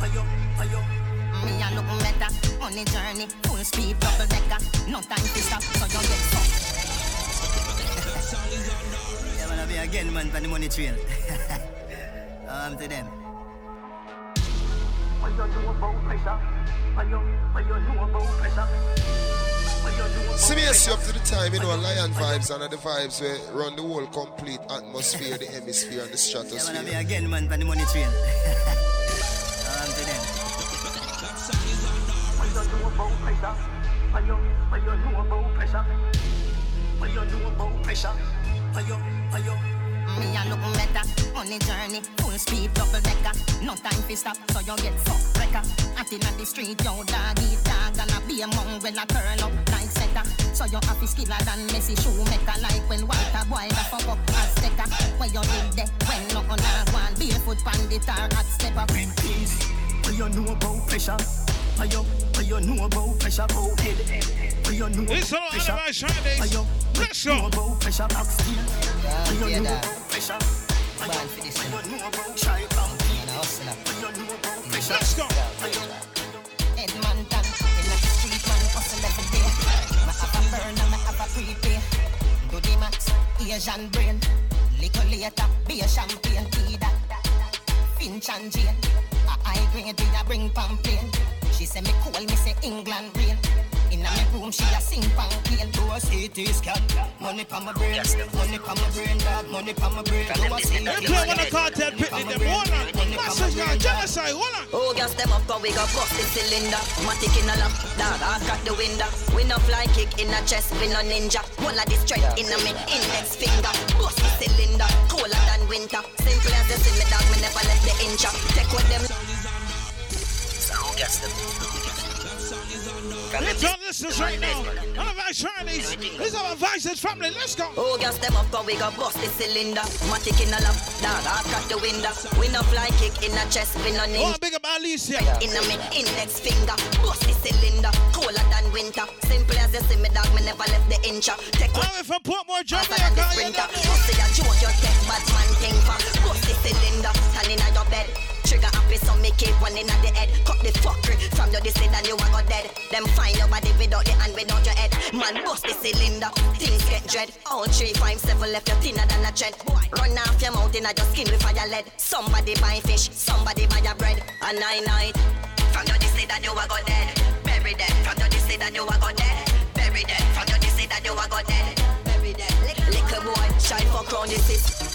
When you, when you Me a look better, money journey, full speed, double decker. No time to stop, so you get fucked. Yeah, wanna be again man for the money trail. um to them. When you know about pressure, when you, when you know about pressure. See me as you up to the time, you know, Lion vibes and the vibes where run the whole complete atmosphere, the hemisphere and the stratosphere. Yeah, wanna be again man for the money trail. When about pressure, when you, when you know about pressure, when you know about pressure, when you, when you. Me a look better, money journey, full speed, double decker. No time to stop, so you get fucked wrecker. Out inna the street, yo dog eat dog, and a be a mongrel a turn up like setter. So you have to skiller than Messi Schumacher, like when Walter Boy da fuck up Azteca. Where you did there, when nothing a one, barefoot pan the tar at step up. When peace, when you know about pressure, when you, when you know about pressure, oh head. When you know It's all about pressure, Otherwise Fridays. when you, Let's know go. about pressure, back steel. When you yeah, know that. about pressure, when you, when you know about try bump. When you know about pressure, Let's go. when you, Edmonton, in the street man hustle every day. Me have a burner, me have a prepay. Do the max, Asian brain. Little later, be a champagne tea that. Finch and Jane, a high grade we a bring pamphlet. She say me cool, me say England rain. Inna me room, she a sing pang clean to a CT scan. Money pa my brain, money pa my brain, dog. Money pa my brain to a CT They play one of Kartel picnic them. Hold on. Massive guy, genocide. Hold on. Oh, gas them up, cause we got bust the cylinder. Matic in a lap, dog, I got the window. We no fly kick in a chest, we no ninja. One of the strength in a me index finger. Bust the cylinder, colder than winter. Simple as you see me, dog, me never let the inch up. Take with them. Gas them. Let's on listeners right now. None of our Chinese. These are our Vices family. Let's go. Oh, gas them up, cause we got bust the cylinder. Matic in a lap, dog, I got the window. We no fly kick in a chest, we no ninja. Oh, big up Alicia. In a me index finger, bust the cylinder, colder than winter. Simple as you see me, dog, me never left the inch. Take one from Portmore, Jamaica. Pussy a joke, you take bad man thing for. Bust the cylinder, standing on your bed. Trigger happy, so me keep one in the head. Cut the fuckery from your this and you are go dead. Them find your body without the hand, without your head. Man, bust the cylinder, things get dread. All three, five, seven left you thinner than a thread. Run off your mouth in your skin with fire lead. Somebody buy fish, somebody buy your bread. A nine night. From your this and you are go dead. Bury them. From your this and you are go dead. Bury them. From your this and you are go dead. Bury them. Little boy, shy for crown this is.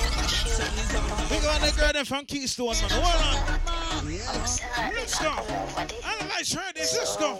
Big on the girl from Keystone, man. Hold on. Let's go. Analyze her this. Let's go.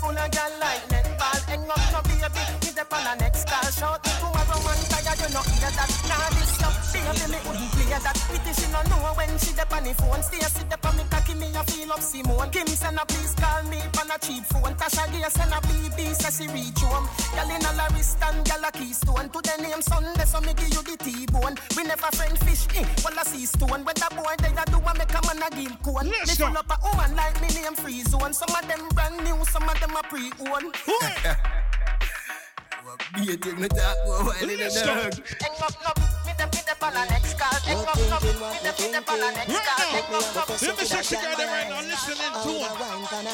Full of gal like netball, hang up no baby. Hit up on the next call, shout me tomorrow one tired, you know hear that. Nah, this stuff, baby, me wouldn't that. Pity she no know when she dep on the phone. Stay sit dep on me cocky, me a feel up Simone. Kim send a please call me on a cheap phone. Tasha Gay send a BB, say she reach home. Gal in a Larist and gal a Keystone. To the name Sunday, so me give you the T-bone. We never friend fish, eh, well a sea stone. When the boy they a do a make a man a gill cone. Me full up a woman like me name free zone. Some of them brand new, some of them a pre-owned. Be it me talk go while in the dark. Hang up, up, me the me the on the next call. Hang up, up, me the me the on the next call. Hang up, up, Let me sexy girl there right now listening to him.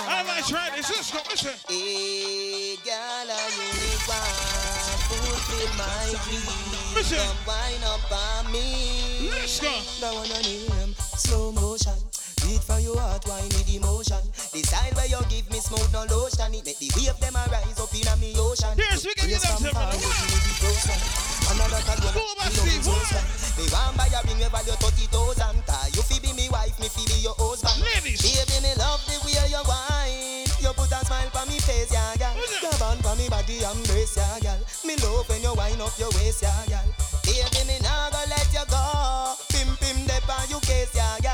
Analyze her this. Let's go. Listen. Hey, girl, I really want fulfill my dream. Listen. Come wind up on me. Let's go. That one on him, slow motion. Beat from your heart, wine with emotion. The style where you give me smooth, no lotion. It make the wave them a rise up in a me ocean. Yes, we can get them to Another you Go over, Steve. Me want buy a ring we value thirty thousand. Cause you fi be me wife, me fi be your husband. Ladies. Baby, me love the way you wine. You put a smile on me face, yeah, girl. Grab on for me body, embrace, yeah, girl. Me love when you wind up your waist, yeah, girl. Baby, me nah go let you go. Pim pim dep on you case, yeah, girl.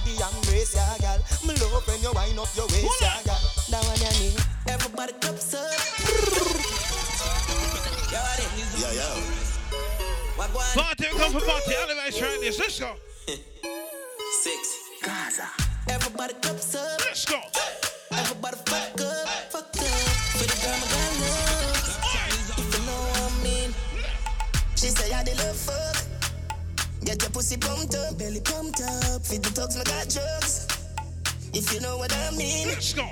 Body, embrace, yeah, girl. Me love when you wind up your waist, yeah, girl. That one you need. Everybody cups up. Yeah, yeah. Party, we come for party. Analyze her this. Let's go. Six. Gaza. Everybody cups up. Let's go. Everybody fuck up, fuck up. For the girl, my girl love. If you know what I mean. She say I did love fuck. Get your pussy pumped up, belly pumped up. Feed the dogs, my got drugs. If you know what I mean. Let's go.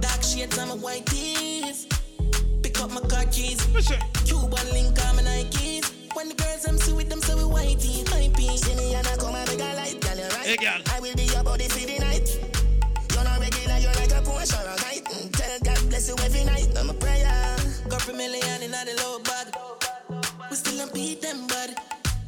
Dark shades on my white tees. Pick up my car keys. Listen. Cuban link on my Nikes. When the girls them see with them, say we whitey, my piece. See me and I come and make a light, girl, you right. Hey, girl. I will be your body for the night. You're not regular, you're like a Porsche or a night. Mm, Tell God bless you every night. I'm a prayer. Got for million in the low bag. We still don't beat them, bud.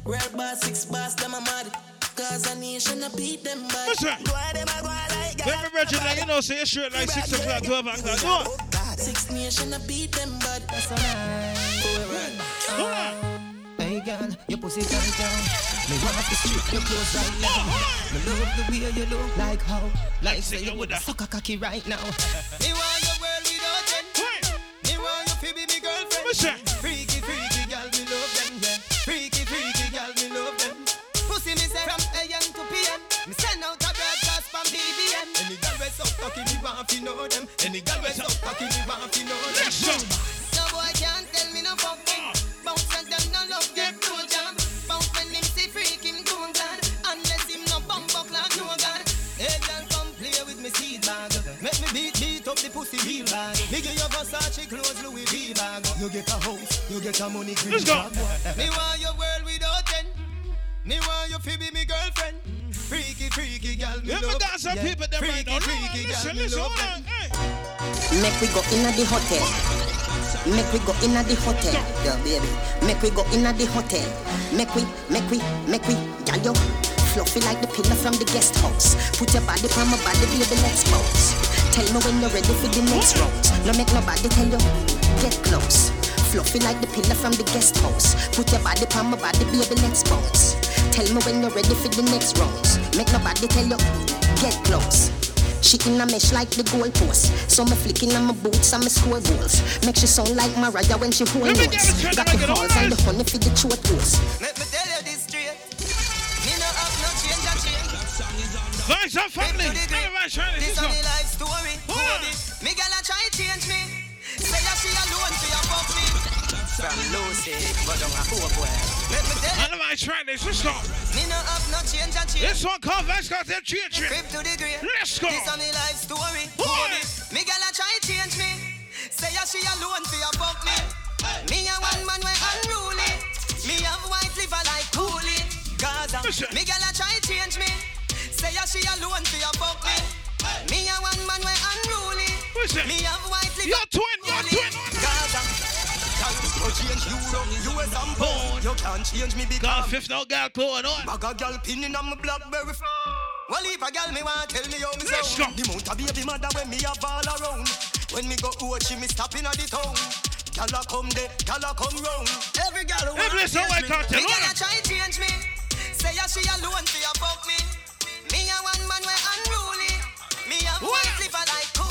Red bar, six bars, them a mad. Cause a nation, I beat them, bud. Listen. Go ahead, them a go like God. Let me Reggie, like, you know, say you're straight like 6 o'clock, 12 o'clock. Go on. Six nation, I beat them, bud. That's alright. Hey girl, your pussy tight down. Me want to strip your clothes right now. Me love the way you look like how, like say you woulda fuck a cocky right now. Me want your world without end. Me want you to be me girlfriend. Freaky, freaky get a house, you get a money green Let's go. Me want your world without end. Me want you to be me girlfriend. Freaky, freaky girl, me Let me love. dance some people there right now. Freaky, Listen, girl, me listen, love hold them. on. Hey. Make we go inna the hotel. Make we go inna the hotel, yeah, baby. Make we go inna the hotel. Make we, make we, make we, girl, you fluffy like the pillar from the guest house. Put your body on my body, baby, let's bounce. Tell me when you're ready for the next round. No make nobody tell you, get close. Fluffy like the pillar from the guest house. Put your body on my body, baby, let's bounce. Tell me when you're ready for the next rounds. Make nobody tell you, get close. She in a mesh like the goalpost. So me flicking on my boots and me score goals. Make she sound like Mariah when she hold Let notes. Got the me get it, halls and the honey for the throat goals. Let me tell you this straight. Me no have no change and change. Vibes and family. Everybody trying to This this on one. the life story. Baby, me gal a try change me. Say that she alone for your fuck me. From Lucy, but don't a poor boy. Let me tell you. Trying this. Let's go. Me no have no change and change. This one called Vibes got them change. Crib to the grave. Let's go. This on life story. Boy. Me gal a try change me. Say she alone for your fuck me. Me a one man way unruly. Me have white liver like coolie. Gaza. Me gal a try change me. Say she alone for your fuck me. Me a one man way unruly. Me have white liver. You're twin. You're twin. Gaza. You change Euro, US and pound. You can't change me because fifth no girl going on. Bag a girl pinning on my Blackberry phone. Well, if a girl me want tell me how me sound. The amount of baby mother when me have all around. When me go out, she me stop in the town. Gyal a come there, gyal a come round. Every girl Hey, want change white me. Kartel, Me hold gyal a try change me. Say ya she alone for your fuck me. Me a one man way unruly. Me Hold one on. like coolie.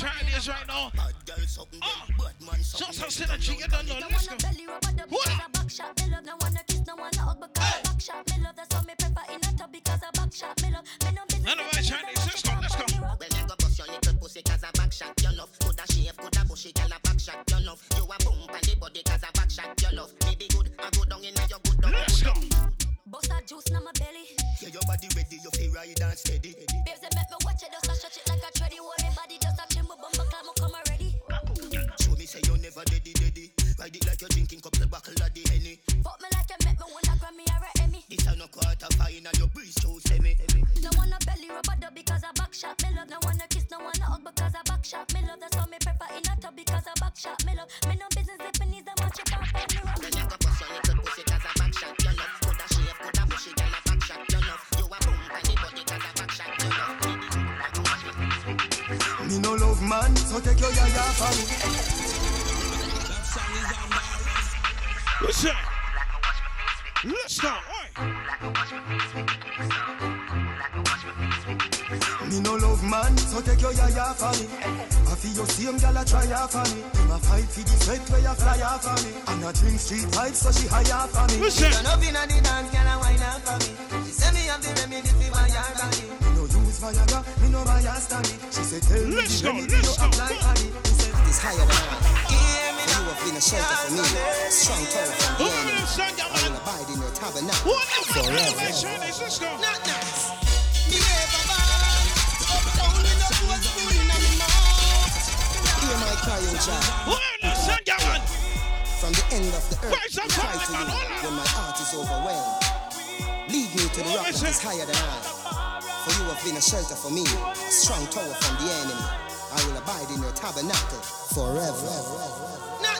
you, all of us trying this right now. Ah, so some synergy, you don't know. Let's go. Hold on. All of trying this. Let's go. Let's go. Well, you go bust your little pussy 'cause a back shot your love. Coulda shave, coulda bushy, gyal a back shot your love. You a boom belly body 'cause a back shot your love. Me be good, I go down inna your good Let's go. Bust that juice in my belly. Yeah, your body ready, you feel ride and steady. Deady. Ride it like you're drinking couple buckle of the henny. Fuck me like you make me wanna Grammy or a Emmy. This a no quarter final, your breeze too semi. No wanna belly rubber dub because I back shot me love. No wanna kiss, no wanna hug because I back shot me love. That's why me prefer in a tub because I back shot me love. Me no business if me needs them watch it pop on me rock. Well, you go bust your little pussy 'cause a back shot your love. Coulda shave, coulda bushy, gyal a back shot your love. You a boom belly body 'cause a back shot your love. Me be good, I go down Me no love man, so take your yaya for me. Listen. Let's go. Me no love man, so take your yaya for me. I feel your same gal a try for me. Him a fight for the sweat where you fly off for me. And a drink street vibes, so she high for me. Listen. Turn up inna the dance, gal a wine off for me. She say me have the remedy for my yard body. Me no use Viagra, me no buy a stanny. She say tell me Let's the go, remedy you apply for me. He say It's higher than I. You have been a shelter for me. Strong tower from the Who enemy. them son, ya I will abide in your tabernacle Who them son, forever. everybody trying this? Let's me never bad. Uptown with no gold spoon inna me mouth. Hear my cry, O child. Who them son, ya man? From the end of the earth, I the cry to you when my heart is overwhelmed. Lead me to the Oh, rock that is higher than I. For you have been a shelter for me, a strong tower from the enemy. I will abide in your tabernacle forever. What?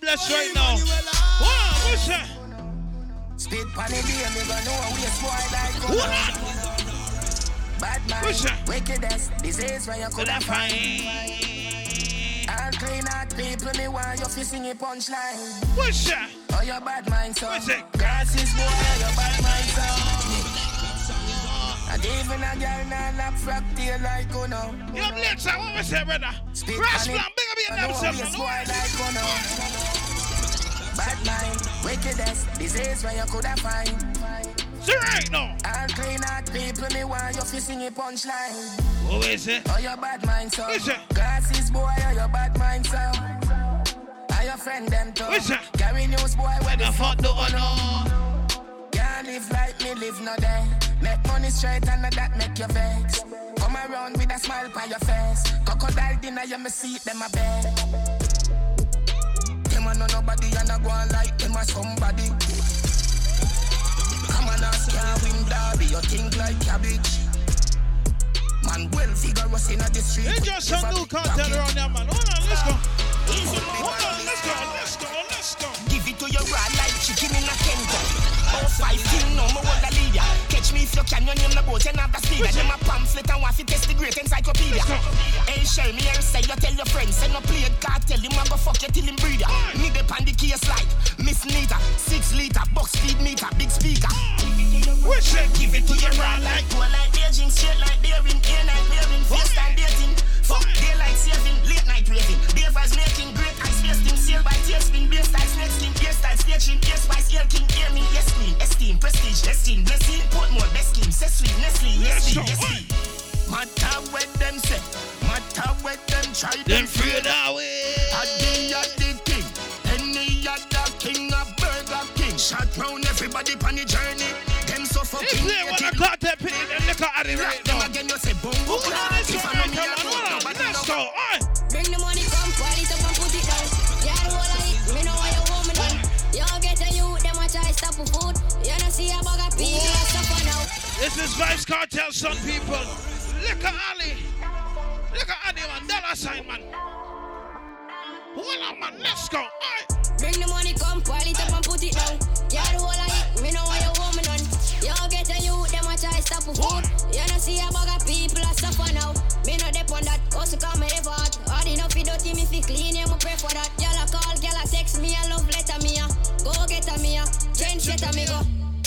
blessed right now. Wow, what's that? Spit on the day, me gonna know we a boy like Bad man, wickedest disease where you could have find. All clean out people, me want you fi sing a punchline. What's that? Oh, your bad mind, son. Grasses boy, your bad mind, son. And even a girl now lock frack tail like you know. Yo, blitz, what was that, brother? Spit Rash on it. Blanc, big up your damn self, boy man. like you know. Bad mind, wickedest disease where you could have find. See right now. All clean out people, me want you fi sing a punchline. What is it? Oh, your bad mind, son. What's it? Glasses, boy, oh, your bad mind, son. Are your friend them too? It? Carry news, boy, where the fuck do I know? Can't live like me, live no day. Money straight and that make you vex. Come around with a smile on your face. Crocodile dinner, you me see them a bed. Them a know nobody and a go on like them a somebody. Come on, ask can't win derby. You think like cabbage. Man, well vigorous in the street. They just some new content around there, man. Hold on, let's go. Ah. Hold on, let's go, Oh, five thing, no more the leader. Catch me if you can, your name the boat, and have the speed. Them a pamphlet and to test the great encyclopedia. Hey, share me here, say you tell your friends, send no play it, Kartel, him a go fuck you till him breathe. Me the pan the case like Miss Nita, six liter, box speed meter, big speaker. Wish it, give it to your raw like go like Beijing, straight like bearing, air night wearing, face time dating. Fuck daylight saving, late night raving. Beavers making great ice wasting, sail by tailspin, bass style snake skin, hairstyle staging, ear spice, ear king, prestige, esteem, blessing, Portmore, best scheme, Cecily, Nestle, yes yes. Matter what them say, matter what them try, Them free that way. Adi a the king, any other king, a Burger King. Shot round everybody on the journey. Them so This fucking play when I got that pin in the liquor at the right This is Vybz Kartel, son people. Liquor Alley. Liquor Alley, man. Dollar sign, man. Hold on, man. Let's go. Oi. Bring the money, come, pour it up and put it down. Yeah, the whole of it, me know what you want me done. You get a youth, them a try stop for food. You don't see a bag of people that suffer now. Me no dep on that, also come me never hot. Hard enough, you dirty, me fi clean, you me pray for that. Y'all a call, y'all a text me, a love letter me, a go get a me, a change set a me go.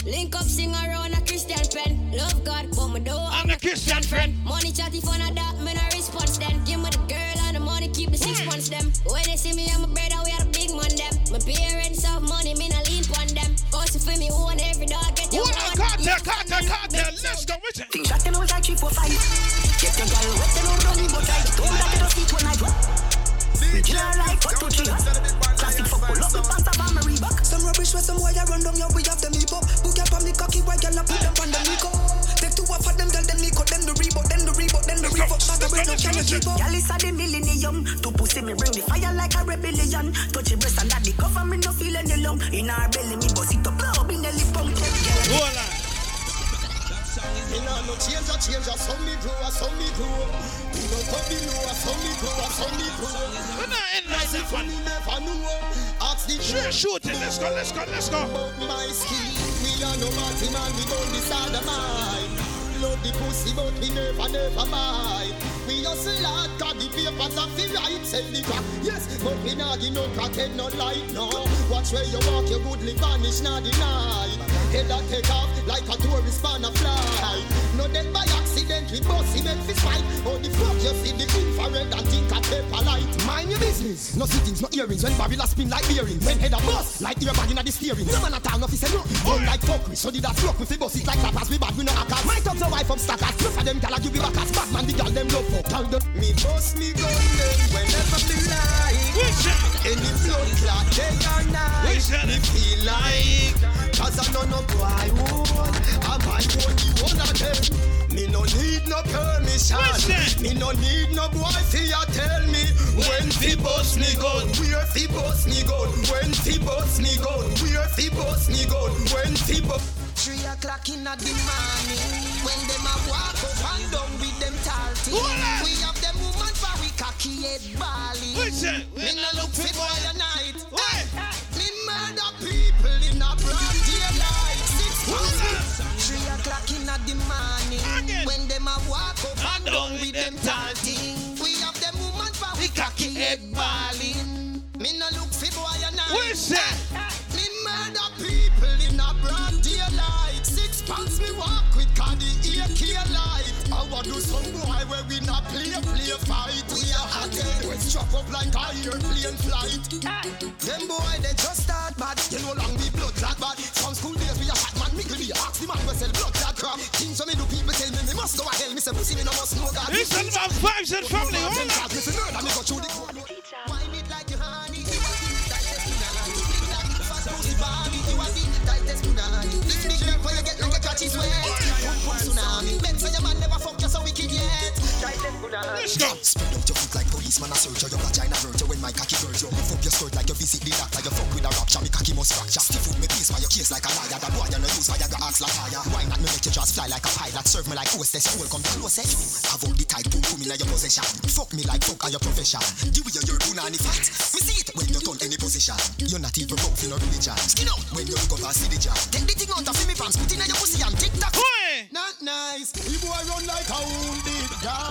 Link up, sing around a Christian pen. Love God, but me do I'm a Christian friend. Money chatty fun of that, me no response then. Give me the girl and the money, keep the six hmm. months them. When they see me and my brother, we are the big man them. My parents have money, me no lean on them. Also for me, own every dog get your Hold on, Kartel, Kartel, Kartel. Let's go with it. Things that them out like three, four, five. Get your girl wet, them out running, but I don't that they don't see one night. We kill her like what to three. Classic fuck, pull up the pants of my Reebok. Some rubbish where some wire run down, yeah, we have them heap up. Book up on the cocky white girl, I put them on the Nico. Take two off of them, girl, then Nico, then the Reebok, then the Reebok, then the Reebok. Bag of bread, no can you keep up? Girl, it's a the millennium. To pussy me bring the fire like a rebellion. Touch your breast and that the cover me no feel any lung. In our belly me bust it up, blow in the lip pump. Hold on. Me nah no change a change a some me grow a some me grow. Me no come below a some me grow a some me grow. We not end like that, man. Me never know. Ask the Shoot, shoot it. Let's go, let's go, let's go. About my skin, we are no party man. We don't decide the mind. Love the pussy, but we never never buy. We hustle hard, got the papers and feel right. Sell the crack, yes, but we not give no crack head no light. No, watch where you walk, your goodly vanish, not deny. Head that take off like a tourist man a fly. No dead by accident, we bust him and fight. Oh, the fuck you see the infrared and think a paper light. Mind your business, no sittings, no earrings. When barrel a spin like bearings, when head a bust like earbag inna the steering. No man a town, no fi say no. Run like fuckery, so did that fuck we fi bust it like clappers. We bad, we no hackers. My thugs a wife up stackers. Look at them, gyal a give me backers. Bad man, the gyal them love Gyal them. Me bust me gun them whenever me like. Any blood clot day or night. Me feel like. Cause I know no boy would. I might own the one of them. Me no need no permission. Me no need no boy fi a tell me when fi bust me gun, where fi bust me gun, when fi bust me gun, where fi bust me gun, when fi bust. Three o'clock in the morning When them a walk up and down with them tall things We have them woman for we cocky head that? Me no look fit boy a night some boy where we not play, play fight. We are hot head, strap up like a airplane flight. Them boy they just start bad. You know long we blood clot bad. From school days we a hot man, me be ask the man we sell blood clot crap. Things so me do people tell me me must go a hell. Me say pussy me no must know God. All about vibes and family. Hold on. Me say murder me go through catch is wet. Pum pum tsunami. Men say your man never fuck you so wicked yet. Tightest punani. Let's go. Spread out your foot like policeman a search your vagina virgin when my cocky virgin. Lift up your skirt like you visit the doctor. You fuck with a rapture, me cocky must fracture. Stiff foot me piece by your case like a liar. That boy you no use Viagra ask like fire. Why not me make you just fly like a pilot? Serve me like hostess, school come closest. Have all the tight boom boom in your possession. Fuck me like fuck are your profession. The way your punani fit. Me see it when you turn any position. You're not even broke in no religion. Skin out when you look up and see the job. Take the thing out of me pants, put in your pussy and tick tock. Not nice. The boy run like a wounded dog.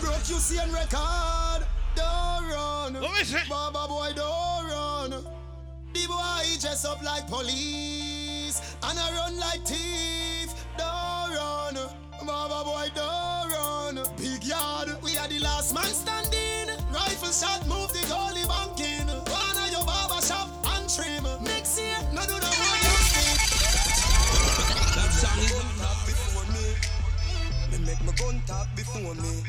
Broke you see and record. Don't run. Baba boy, don't run. The boy dress up like police and I run like thief. Don't run. Baba boy, don't run. Big yard, we are the last man standing. Rifle shot, move the goalie banking. One of your barber shop and trim. Next year, no do the one That song is on top before me. Me make my gun talk before me.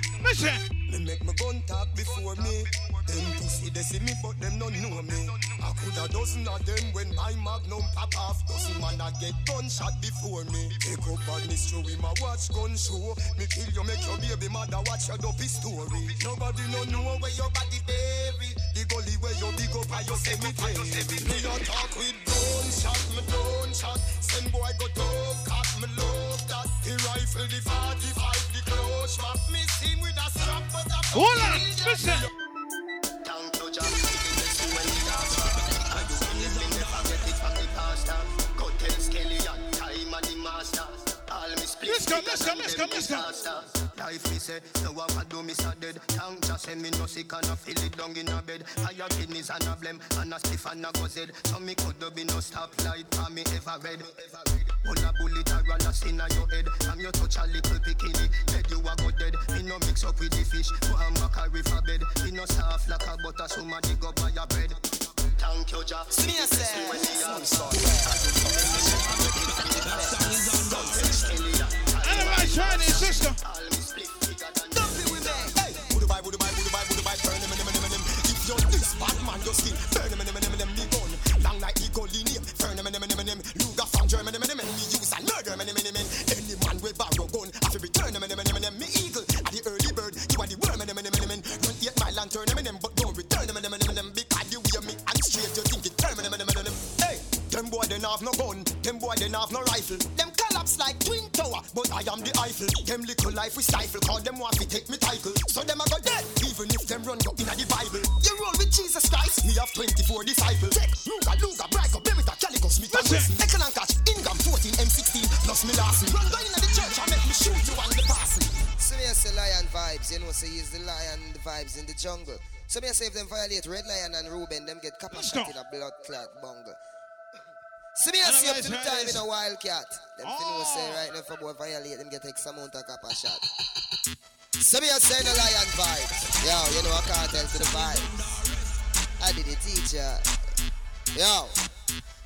Me make my gun talk before me. Them pussy they see me but them don't know me. I could a dozen of them when my magnum pop off. Dozen man a get gunshot before me. Take up on this show him a watch gun show. Me kill you make your baby mother watch your dopey story. Nobody no know where your body bury. The gully where you big up and you cemetery. Me a talk with gunshot, me don't shot. Send boy go dog cut, me love that. The rifle, the 45, the close map. Me see him with a strap but a Hold on, listen. Thank you, Jah. Bless you when we ask for. And you will never, never get it from the pastor. Go tell Skelly and time and the master. All me split Let's go, let's go, let's go, let's go. Life me say, so what I do me so dead. Jah send me no sick and I feel it down in a bed. Kidneys and a blem and a stiff and a. So me could be no stoplight for me ever. Pull a bullet or run a sin on your head. From you touch a little bikini, dead you a go dead. Me no mix up with the fish, go and make a river bed. Me no soft like a butter, somebody go buy a bread. Thank you, Jah. See me say, Anyway, try this, sister. Budubai, Budubai, Budubai, Budubai, burn them, them, them, them. If you're this bad man, your skin, burn them, them boy they have no gun, them boy they have no rifle. Them collapse like twin tower, but I am the Eiffel. Them little life we stifle, call them want to take me title. So them a go dead, even if them run go in the Bible. You roll with Jesus Christ, me have 24 disciples. Check, Luga, Luga, Brico, Beretta, Calico, Smith and Wesson. Echelon catch, Ingham 14, M16, plus me last. Run down in the church and make me shoot you on the passing. So me I say lion vibes, you know, say he's the lion vibes in the jungle. So me I say if them violate Red Lion and Ruben, them get kappa shot in a blood clot bungle. So me I say up to the time in a wildcat. Them oh. know say right now for boy violate, them get X amount of kappa shot. So me I say the lion vibes. Yo, you know I can't tell to the vibes. I did it teach ya. Yo.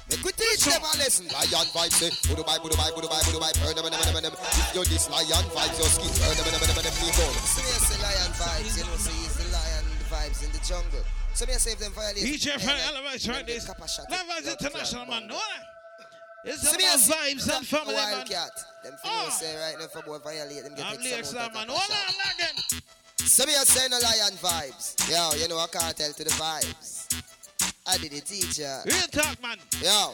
Make we teach them a lesson. Lion vibes say, Budu bye, Budu bye, Budu bye, Budu bye, burn them, them, them, them. If you're this lion vibes, your skin, burn them, them, them, them, me go. So me I say lion vibes, you know, say he's the lion vibes in the jungle. So say if them violate. DJ Frank Elevate right this. Live as international man, no? It's So about me I say, vibes and family, man. Wildcat. Them Oh. say right now for boy violate them get I'm the X amount excellent man. Hold on, again. So me a say no lion vibes. Yo, you know I can't tell to the vibes. I did it teach ya. Real talk, man. Yo.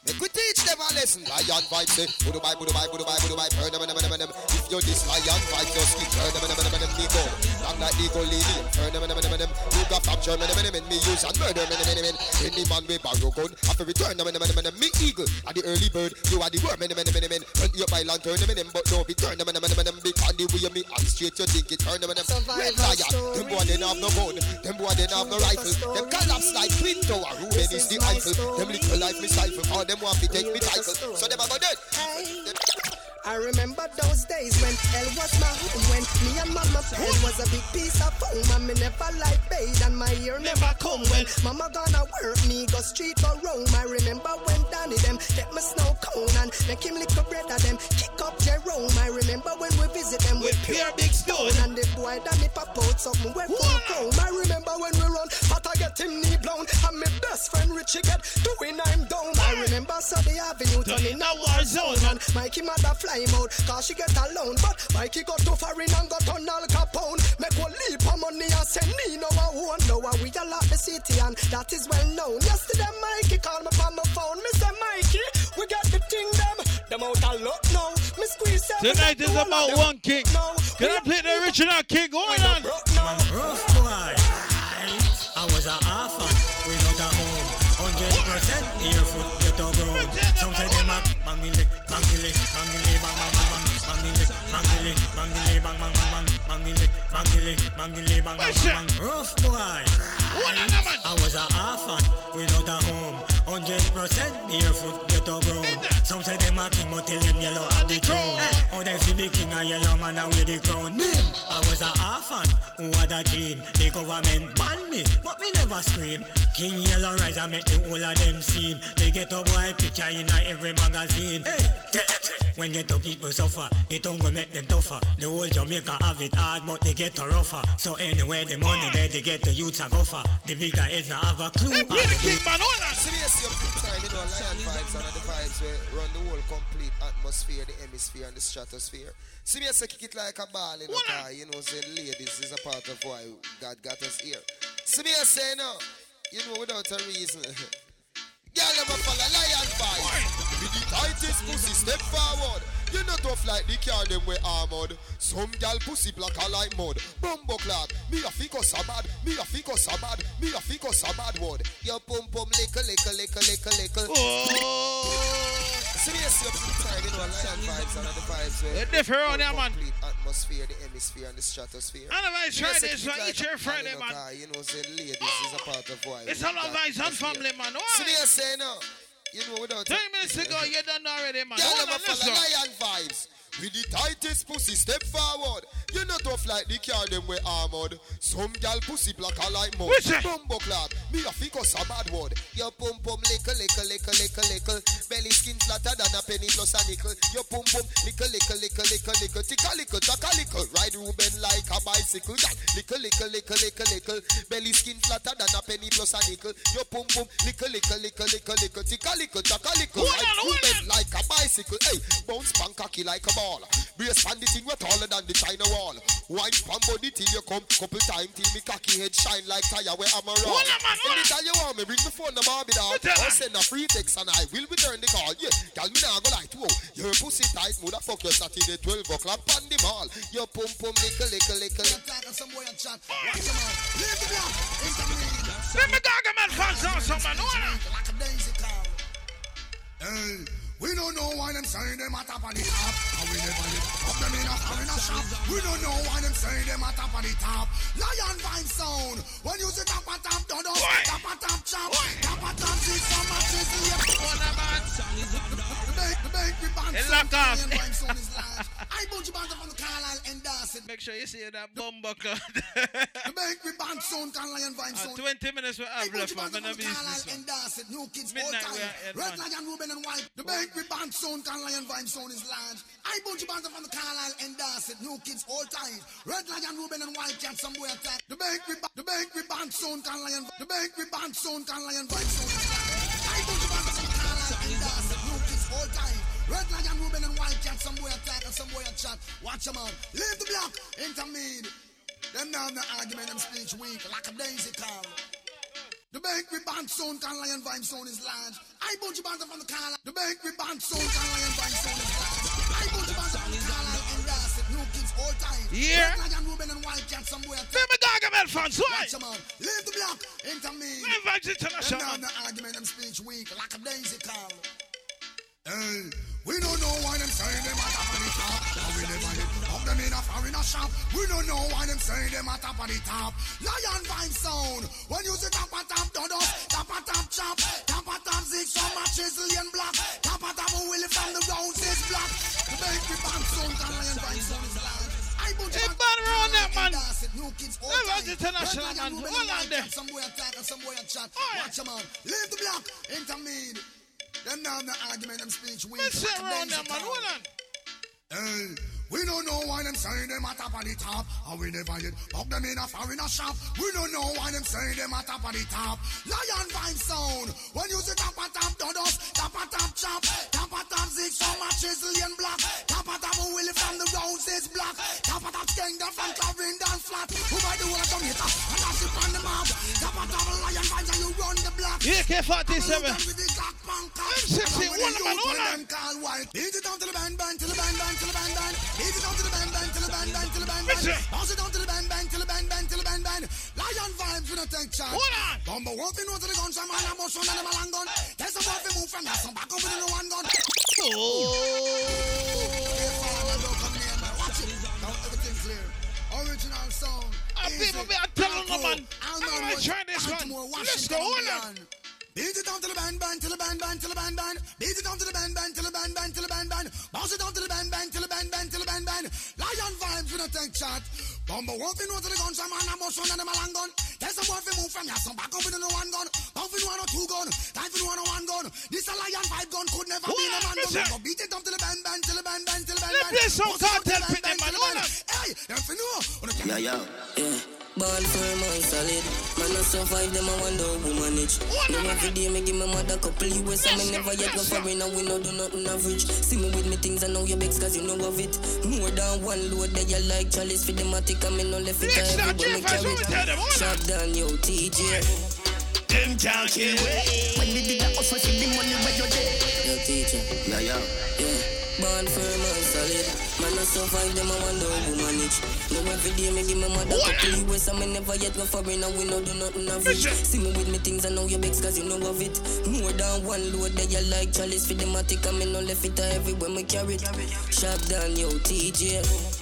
Make we teach them a lesson. Lion vibes say, Budu bye, Budu bye, Budu bye, Budu bye, burn them, them, them, them. If you're this lion vibes, your skin, burn them, them, them, them, me go. Long like the go lady, burn them, them, them, them. You got from German, them, them, me use and murder, them, them, them. Any man with barrow gun, to return them, them, them, them. Me eagle, at the early bird, you are the worm, them, them, them, them. Run you by lantern, them, them, but don't return them, them, them, them. Because the way me and straight, you think it turn them, them. Red lion, them boy, they have no gun, them boy, they have no rifle. Them collapse like twin tower, Ruben is the Eiffel. Them little life me stifle, all them want to take me title. So them a go dead. I remember those days when hell was my home. When me and mama head was a big piece of foam. And me never like bathe and my ear never come. When mama gonna work me, go street go roam. I remember when Danny them get my snow cone and make him lick a bread of them. Kick up Jerome. I remember when we visit them with pure big stone. And the boy Danny pop out something we full chrome. I remember when we run, but I get him knee blown. And my best friend Richie get doing I'm down. I remember Sunday Avenue turning a war zone. And Mikey mother fly him out, cause she get alone. But Mikey got to foreign and got on Al Capone. Make one leap of money and send me no one won't know how we a lot the city and that is well known. Yesterday Mikey called me from my phone. Me say Mikey, we got the thing them. Them out a lot now. Me squeeze Tonight is about one king. Can I play the original king? Hold on. Rough boy. I was a orphan bangile, bangile, bangile, bang bang bang bang, bangile, bangile, bangile, bang bang bang bang, bangile, bangile, bangile, bang bang bang bang. Rough boy. I was a orphan without a home. Hundred percent barefoot get a grown. Some say them a king, but tell them yellow have the crown. Oh, eh, they see the king a yellow man a wear the crown. Me, I was a had a dream. The government ban me, but me never scream. King yellow rise and make the whole of them scene. They get a boy picture in every magazine. Hey, tell them say, when ghetto people suffer, it don't go make them tougher. The whole Jamaica have it hard, but they get a rougher. So anyway, the money there they get the youths a go for. The bigger heads not have a clue. how to do- Seriously, up to the time, you know, lion vibes and the vibes where run the whole complete atmosphere, the hemisphere and the stratosphere. See me say kick it like a ball, you know, car, you know, say ladies is a part of why God got us here. See me say no, you know, without a reason. Girl, never follow lion vibes. With the tightest pussy, step forward. You not tough like the car them we armored. Some gal pussy black are like mud. Bumbo clad, me a fico sabad, me a fico sabad, me a fico sabad word. Your pum pum lickle lickle lickle lickle lickle. Seriously, up to the time, you know, lion vibes and the vibes where They're different on there, man. complete atmosphere, the hemisphere and the stratosphere. And the vibes You know, Friday, say so each year Friday, ball, you know, man. car, You know, say ladies is a part of why. It's we all about got vibes and family, man. See me Why? say no. You know, without Ten minutes ago, you done already, man. Girl, Hold I'm a on, let's go. lion vibes. With the tightest pussy, step forward. You not tough like the car them we armored. Some gal pussy black are like mud. Bumbo clad, me a fico a bad word. Your pum pum lickle lickle lickle lickle lickle. Belly skin flatter than a penny plus a nickel. Your pum pum lickle lickle lickle lickle lickle. Ticka lickle taka lickle. Ride Ruben like a bicycle. That lickle lickle lickle lickle lickle. Belly skin flatter than a penny plus a nickel. Your pum pum lickle lickle lickle lickle lickle. Ticka lickle taka lickle. Ride Ruben like a bicycle. Hey, bounce pan cocky like a ball. Brace pan the thing we're taller than the China wall. Wine pan body till you come. Couple time till me cocky head shine like tire where I'm around. Hold on, man, hold. Anytime you want me, bring the phone the Barbie down. tell her. Or send a free text and I will return the call. Yeah, tell me now go like, whoa, your pussy tight, motherfucker, Saturday 12 o'clock on the mall. Your pum pum lickle lickle lickle. Let me Gargamel fans also, man. Hold on. Hey, we don't know why them saying them a top of the top. And we never live up them in a foreign shop. We don't know why them saying them a top of the top. Lion vibe sound. When you say top a top, don't know. Top a top chop. Top a top six, some matches. The bank, the bank, we band Hey, sound. lock off. Lion vibe sound is live. I bunch band from the Carlisle and Dorset. Make sure you see that bumbo card. The bank, we band sound, can Lion vibe Uh, sound. 20 minutes we have left, man. I'm busy, Carlisle and Dorset, new kids all time. we Red. Lion, Ruben and White. The bank with band sound, can Lion vibe sound is large. I bunch from the Carlisle and Dorset, new kids all time. Red Lion, Ruben and White, cat some boy attack. The the bank with band sound, can Lion. The bank with band sound, can Lion vibe sound Red Lion, Ruben and White, cat some boy attack and some boy a chat. Watch them out. Leave the block, intermede. Them now the argument, them speech weak, like a daisy call. The bank with band sound can lion vibe sound is large. I bunch band from the car. The bank with band sound can lion vibe sound is large. I bunch band from the car and Dorset, new kids all time. Yeah. Red Lion, Ruben and White cat somewhere. Let me Gargamel fans. Why? Watch 'em out. Leave the block, intermede. Man, Vibes International, Them now the argument, them speech weak, like a daisy call. Hey, we don't know why them saying them at top of the top. And we never hit up them in a foreign shop. We don't know why them saying them at top of the top. Lion vibe sound. When you say top a top, dodo, top a top chop, top a top six, some chisel and block, top a top a willy from the round six block. The bank with Hey, man around that man. That was international man. Hold on there. Some boy attack and some boy chat. Watch them out. Leave the block. Intermede. Them now have no argument. Them speech weak. Let's sit around that man. Hold on. Hey. We don't know why them say them at top of the top. And we never yet pop them in a foreign shop. We don't know why them say them at top of the top. Lion vibe sound. When you say top of top dodos, top of top chop, top of top six from a Chisellian block. Top of top Willie from the roses block. Top of top Kingdom from Clarendon flat. Who by the world come here? And that's it on the map. Top of top lion vibes and you run the block. Yeah, K47. M60, one man, hold on. Beat it down to the band, band, to the band, band, to the band, band. Beat it down to the band, band, to the band, band, to the band, band. Bounce it down to the band, band, to the band, band, to the band, band. Lion vibes, we don't take. Hold on. You know to the gun, some man, I'm motion, and I'm a long gun. Boy to move from there, some back up with the one gun. Watch it. Now everything. Original sound. Ah, people, me, I tell them, man. I'm gonna try this one. Let's go, hold on. Beat it down to the band, band, to the band, band, to the band, band. Beat it down to the band, band, to the band, band, to the band, band. Bounce it down to the band, band, to the band, band, to the band, band. Lion vibes, we don't take. Bumble wolf, you know to the gun, some man, I'm motion, and a long gun. Tell some move from here, some back up with no one gun. Bump in one or two gun, time for one or one gun. This a lion vibe gun could never be no man gun. Go beat it down to the band, band, to the band, band, to the band, band. Let's play some Kartel pit, them, man. Hold on. Hey, them for know. Yeah, yeah, yeah. Ball firm and solid. Man, I survive them, I wonder who manage. Them every day, me give my mother couple US, and me never yet go foreign, and we no do nothing average. See me with me things, I know you begs, cause you know of it. More than one load, that you like chalice for the matic, and me no left it, Next I up, everybody Jeff, carry tell them, it. Shot down, yo, TJ. Them can't kill When they did that, also see the money where you dead. Yo, teacher. Yeah, yeah. Yeah. Born firm and solid. Man, I survive them, I wonder who manage. No, every day, me give my mother couple US, and me never yet go foreign, and we no do nothing average. See me with me things, I know you begs, cause you know of it. More than one load, that you like chalice for the matic, and me no left it uh, everywhere, me carry it. Shot down, yo, TJ.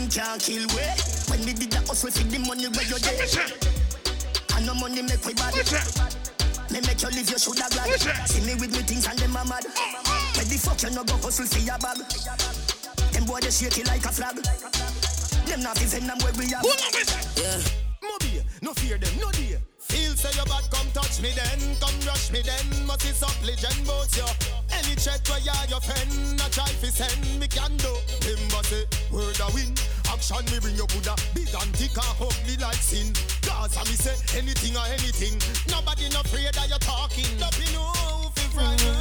Them can't kill we. When we did the hustle for the money where you dead. And no money make we bad. Me make you live, you shoulda glad. See me with me things and them a mad. Where the fuck you no go hustle for your bag? Them boy they shake it like a flag. Them not even them where we are. Yeah. Mobi, no fear them, no dear. Feel say your bad, come touch me then, come rush me then. Must is up legend both you. Any chat where you your friend, a try fi send me can do. Remember say word a win, action me bring you coulda big and thick and ugly like sin. Cause I me say anything or anything. Nobody no afraid that you talking. Let eh? eh? eh? me know fi frighten.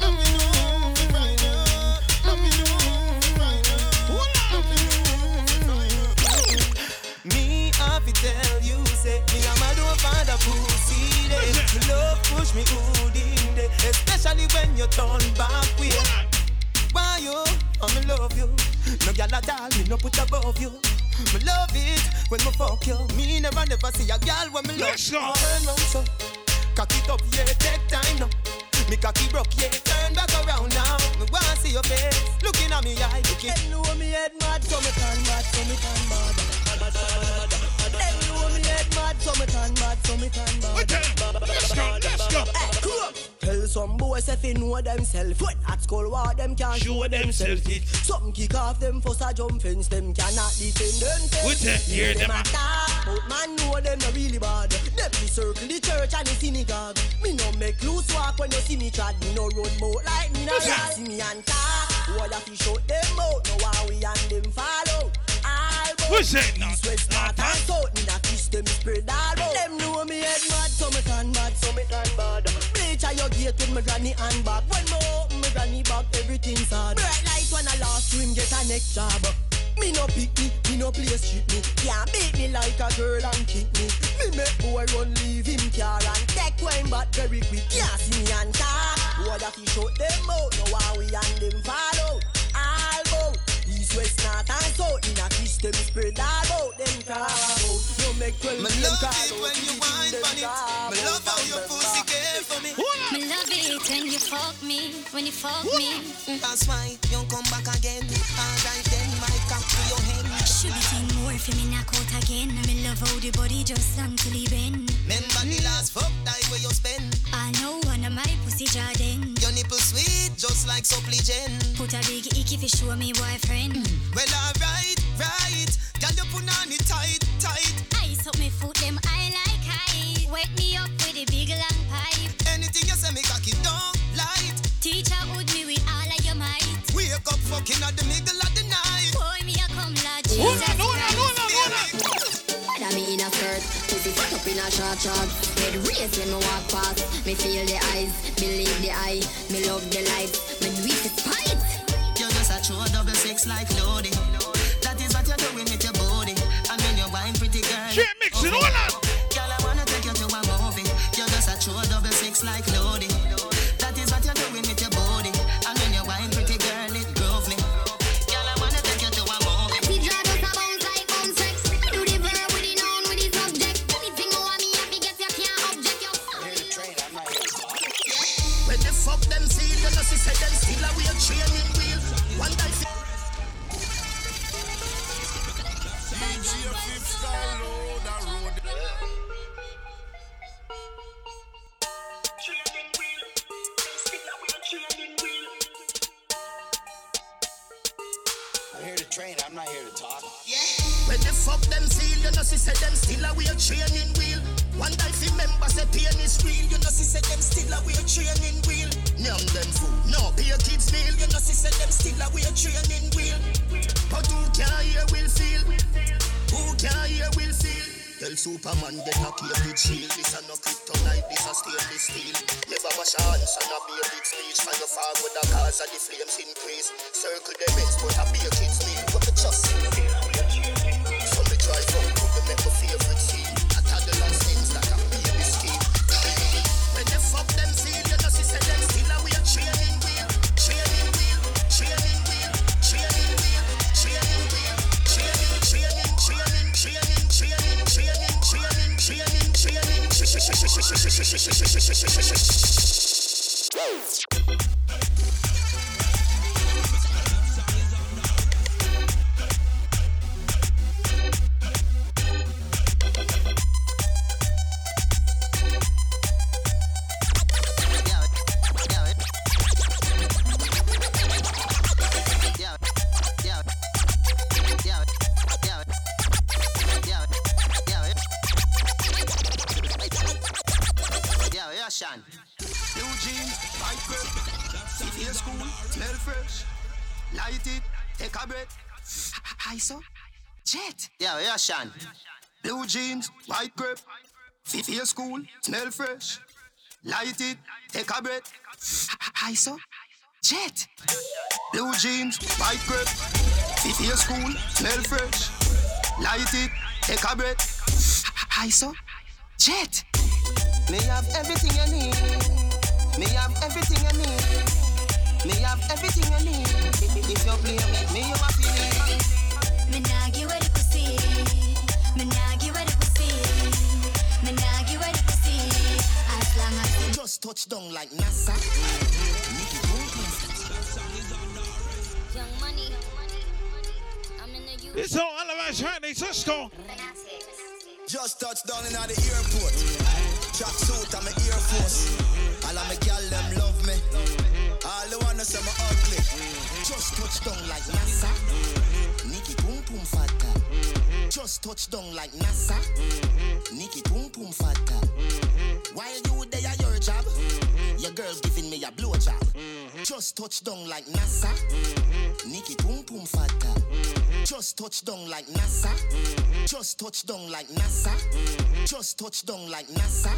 Let me know fi frighten. Let me know fi frighten. Let me know fi frighten. Me have to tell you, say me a mad over the pussy day. Me love push me good in day, especially when you turn back way. Why you? I me love you. No gyal at all, me no put above you. Me love it when me fuck you. Me never never see a gyal when me love. Let's go. Turn round so, cock it up, yeah, take time now. Me cocky broke, yeah, turn back around now. Me wanna see your face, looking at me eye, looking. Them know me head mad, so me turn mad, so me turn mad. Them. Tell some boys if they know themselves. When at school, war them can't show themselves it. Something kick off them first a jump fence, them cannot defend themselves. We take hear them attack, but man know them not really bad. Them me circle the church and the synagogue. Me no make loose walk when you see me trad. Me no run boat like me no See me and talk, boy I fi shut them out. No how we and them follow. All bout We say no. east, west, north and south. Me not kiss them spread all out. Them know me head mad, so me turn mad, so me turn bad. Bleach at your gate with me granny and back. When me open me granny back, everything sad. Bright light when I lost to him get a neck job. Me no pick me, me no play street me. Can't beat me like a girl and kick me. Me make boy run leave him car and take wine back very quick. Can't see me and talk. Boy that he shut them out. No how we and them follow. All bout east, west, north and south. In a kiss them spread all out them crowd. You make twelve Me love crowd it when you wine on it. Me love how your pussy care for me. Me love it when you fuck me, when you fuck me. That's why you come back again. Alright then, my cock to your head. Should be seen more for me knock out again. Me love how the body just long till he bend. Remember the last fuck die where you spend. I know one of my pussy Jordan. Your nipple sweet, just like supplicant. Put a big icky fi show me boyfriend. Mm. Well, alright, right. Girl, you put on it tight, tight. Ice up me foot, them I like high. Wake me up with a big long pipe. Anything you say, me cocky don't light. Teacher would me with all of your might. Wake up fucking at the middle of the night. Boy, me a come like Jesus in a short short. Head race when me walk past. Me feel the eyes, believe the eye. Me love the light, me do it despite. You're just a true double six like loading. That is what you're doing with your body. And when you're wine pretty girl. Shit mixing, hold on. Girl, I wanna take you to a movie. You're just a true double six like loading. Said them still a weird training wheel. One day fi member say pain is real, you know she said them still we a weird training wheel. None them fool, no pay kids meal, you know she said them still we a weird training wheel. But who can hear will feel? Who can hear will feel? Tell Superman get a cage shield. This a no kryptonite, this a stainless steel. Never wash your hands and a a big speech. Far with the cause of the flames increase. Circle the ends, but a a kid's meal. The just Woo! Yeah, Blue jeans, white grip. City school, smell fresh. Light it, take a breath. Hi, so. Jet. Blue jeans, white grip. City school, smell fresh. Light it, take a breath. Hi, so. Jet. Me have everything you need. Me have everything you need. Me have everything you need. If you play with me, you have to Me nah Just touch down like NASA. young money. I'm in. It's all Alabash right, they just go. Just touched down in the airport. Track suit, I'm an Air Force. All of my gal them love me. All the wanna say me ugly. Just touch down like NASA. Nikki Pum Pum Fata. Just touch down like NASA. Nikki Pum Pum Fata. While you there at your job, your girl giving me a blowjob. Just touch down like NASA. Nikki Pum Pum Fata. Just touch down like NASA. Just touch down like NASA. Just touch down like NASA.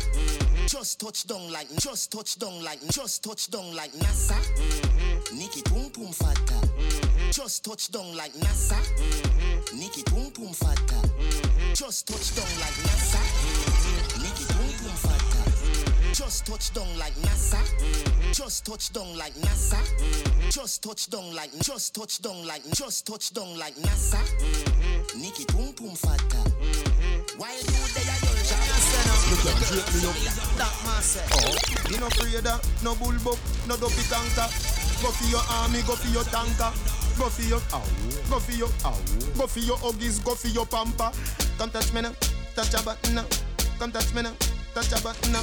Just touch down like just touch down like just touch down like NASA. Nikki Pum Pum Fata. Just touch down like NASA. Nikki Pum Pum Fata. Just touch down like NASA. Nikki Pum Fata. Just touch down like NASA. Mm-hmm. Just touch down like NASA. Mm-hmm. Just touch down like just touch down like just touch down like NASA. Nikki Pum Pum Fata. Mm-hmm. Why you there at your job. You can drape me up. That man said. Oh, you no of no bullbuck, no dopey tanker. Go for your army, go for your tanker. Go for your ow, go for your ow, go for your huggies, go for your pamper. Come touch me now, touch a button now. Come touch me now, touch a button now.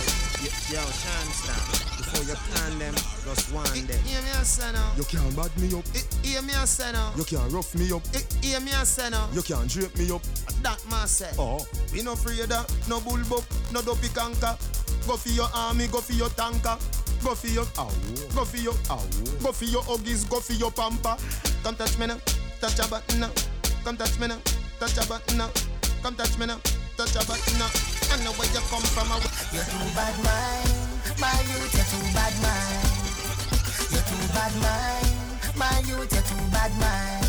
Yo, Sean Star, the before you can them, just one them. Hear me a say now. You can't bad me up. Hear me a say now. You can't rough me up. Hear me a say now. You can't drape me up. That man say. Oh. We no afraid of no bull buck, no dopey canker. Go for your army, go for your tanker. Go for your ow. Go for your ow. Go for your huggies, go for your pamper. Come touch me now, touch a button now. Come touch me now, touch a button now. Come touch me now, touch a button now. I know where you come from. You're too bad mind, my youth. You're too bad mind. You're too bad mind, my youth. You're too bad mind.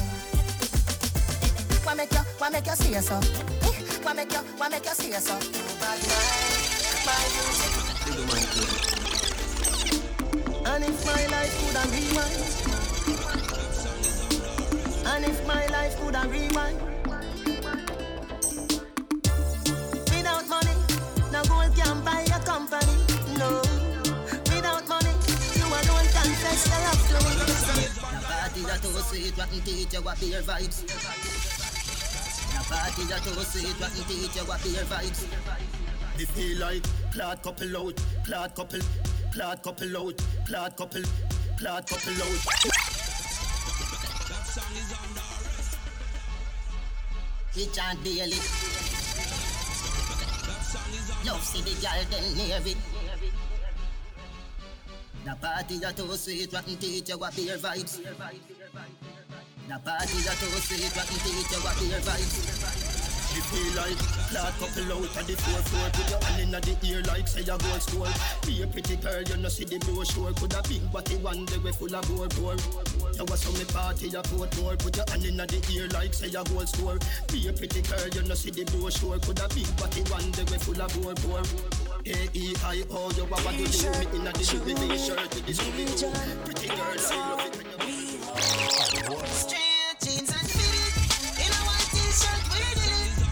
Why make you, why make you say so? Eh? Why make you, why make you say so? Too bad mind, my youth. And if my life could have rewind And if my life could have rewind too sweet, rotten teeth, you got beer vibes The party too sweet, rotten teeth, you got beer vibes They feel like clad couple out, clad couple Clad couple out, clad couple, clad couple out. That song is under. He chant daily. That song is under. Love see the girl them near it. The party that too sweet, rotten you got beer vibes. The party that too sweet, rotten you got beer vibes. She feel like clad couple out of the four floor Put your hand inna the ear like say a gold store Be a pretty girl, you know see the brochure Coulda big body one day we full of bore bore You was some me party a Portmore Put your hand inna the ear like say a gold store Be a pretty girl, you know see the brochure Coulda big body one day we full of bore bore A-E-I-O, oh, you a what you do Me inna the Louis V shirt with the Scooby-Doo Pretty girl, I love it when you Straight jeans and fitted In a white t-shirt with it.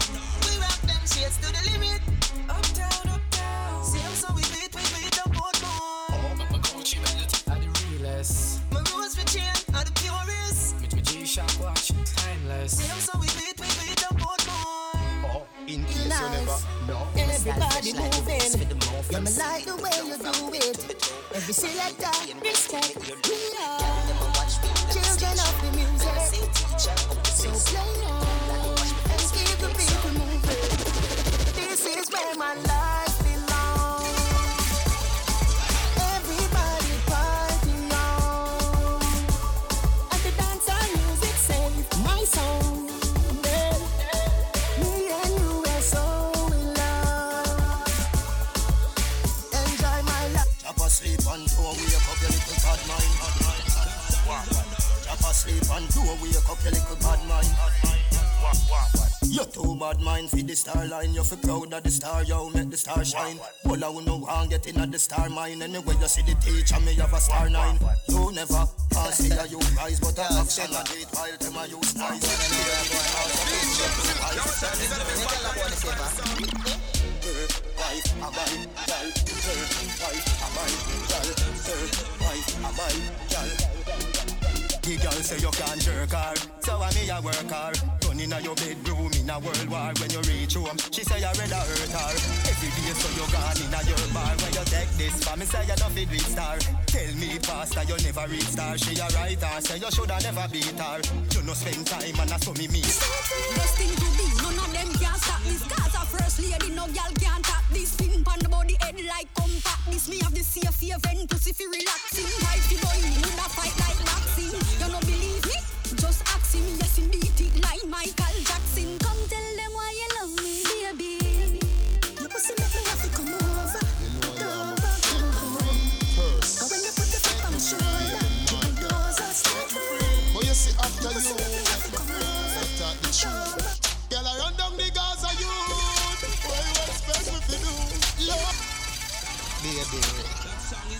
We rock them shades to the limit. Uptown, uptown Same so we beat, we beat up both more My Gucci belt are the realest. My rose for chain are the purest. Me to G-Shock watch, timeless. Same so we beat, we beat up both more In case you never know. And everybody moving Yeah, me like the way you do it. Every selector, respect. We are children of the music. So play on and keep the people moving. This is where my life asleep and do wake up your little bad mind. You too bad mind for the star line. You feel proud of the star, yo, make the star shine. All I wanna want get in at the star mine. Anyway, you see the teacher, me have a star nine. You never pass see you rise, but I have son of it while them I use nice. Wife, a mine, gal, her, wife, a mine, gal, her, wife, a mine, gal. The girl say you can't jerk her, so I me a work her. Run inna your bedroom in a world war. When you reach home, she say you rather hurt her. Every day so you gone inna your bar. When you take this for me, say you don't fit with star. Tell me faster, you never reach star. She a writer, say you shoulda never beat her. You no spend time and I saw me meet. Best thing to be, none of them can stop this. Cause a first lady, no girl can tap this. Spin pon the head like compact. This me have the safe event, pussy fi relaxing. Wife fi boy, me woulda fight like boxing. You no believe me? Just ask him, yes beat it like Michael Jackson. Come tell them why you love me, baby. Your pussy make me have to come over. Come over, come home. And when you put the foot on my shoulder, doors are start to ring. But you see after you, Baby,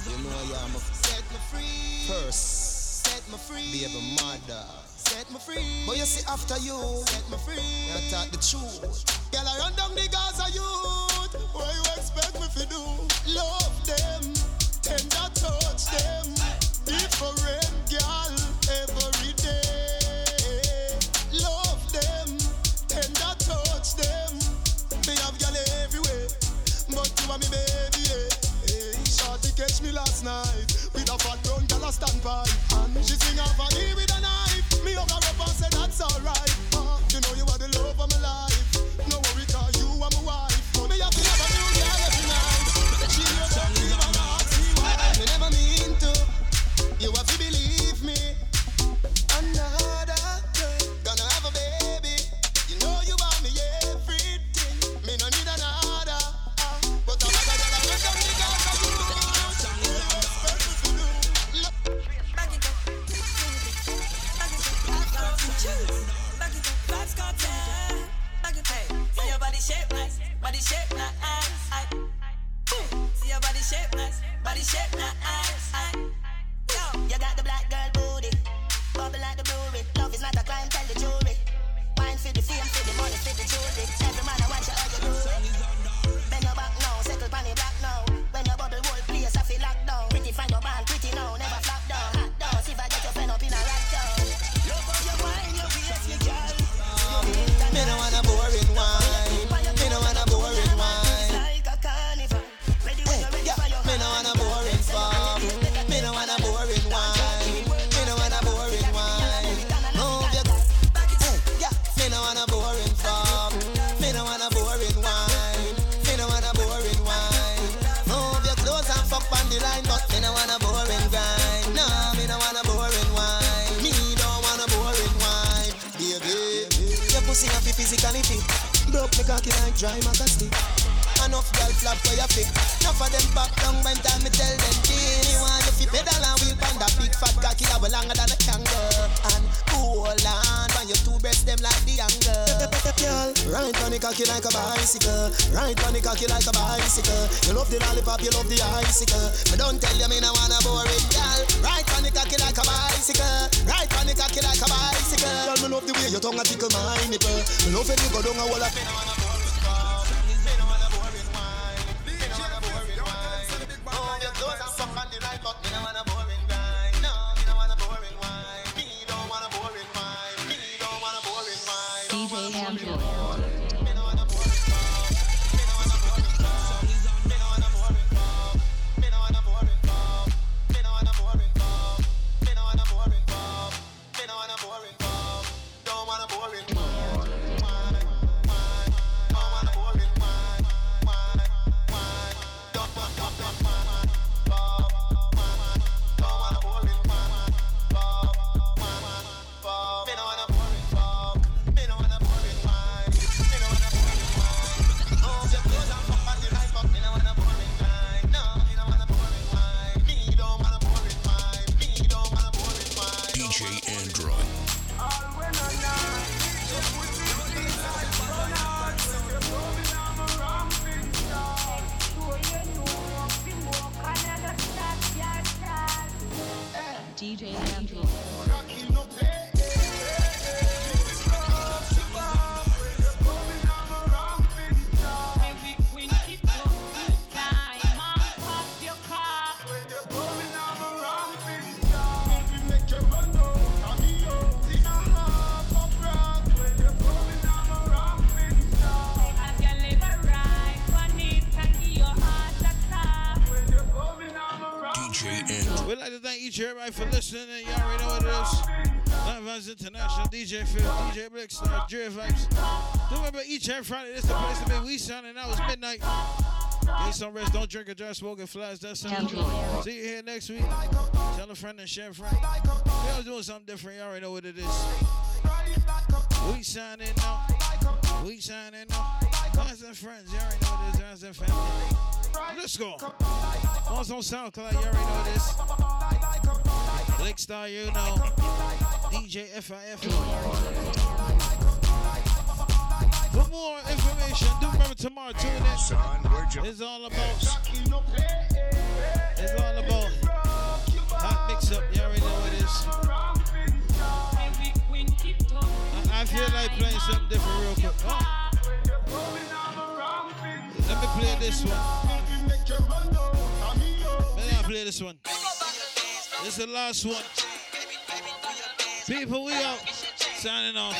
you know I am a set me free. First, set me free. Baby, mother. Set me free. But you see after you, set me free. You talk the truth. Girl, I run down the Gaza youth. What you expect me to do? Love them, tender touch them. Listening. And y'all already know what it is. Live Vibes International, DJ Phil, DJ Blix, Jerry Vibes. Do remember each and every Friday, this is the place to be. We signing out. It's midnight. Get some rest. Don't drink or drive, smoke and flies. That's Andrew. See you here next week. Tell a friend and share a friend. We always doing something different. You already know what it is. We signing out. We signing out. Friends and friends. You already know what it is. Friends and family. Let's go. Also on SoundCloud. You already know this. Blakestarr, you know. DJ FIF. For more information, do remember tomorrow, tune in. It's all about. It's all about hot mix up. You already know what it is. I, I feel like playing something different real quick. Oh. Let me play this one. Let me play this one. This is the last one. People, we out. Signing off.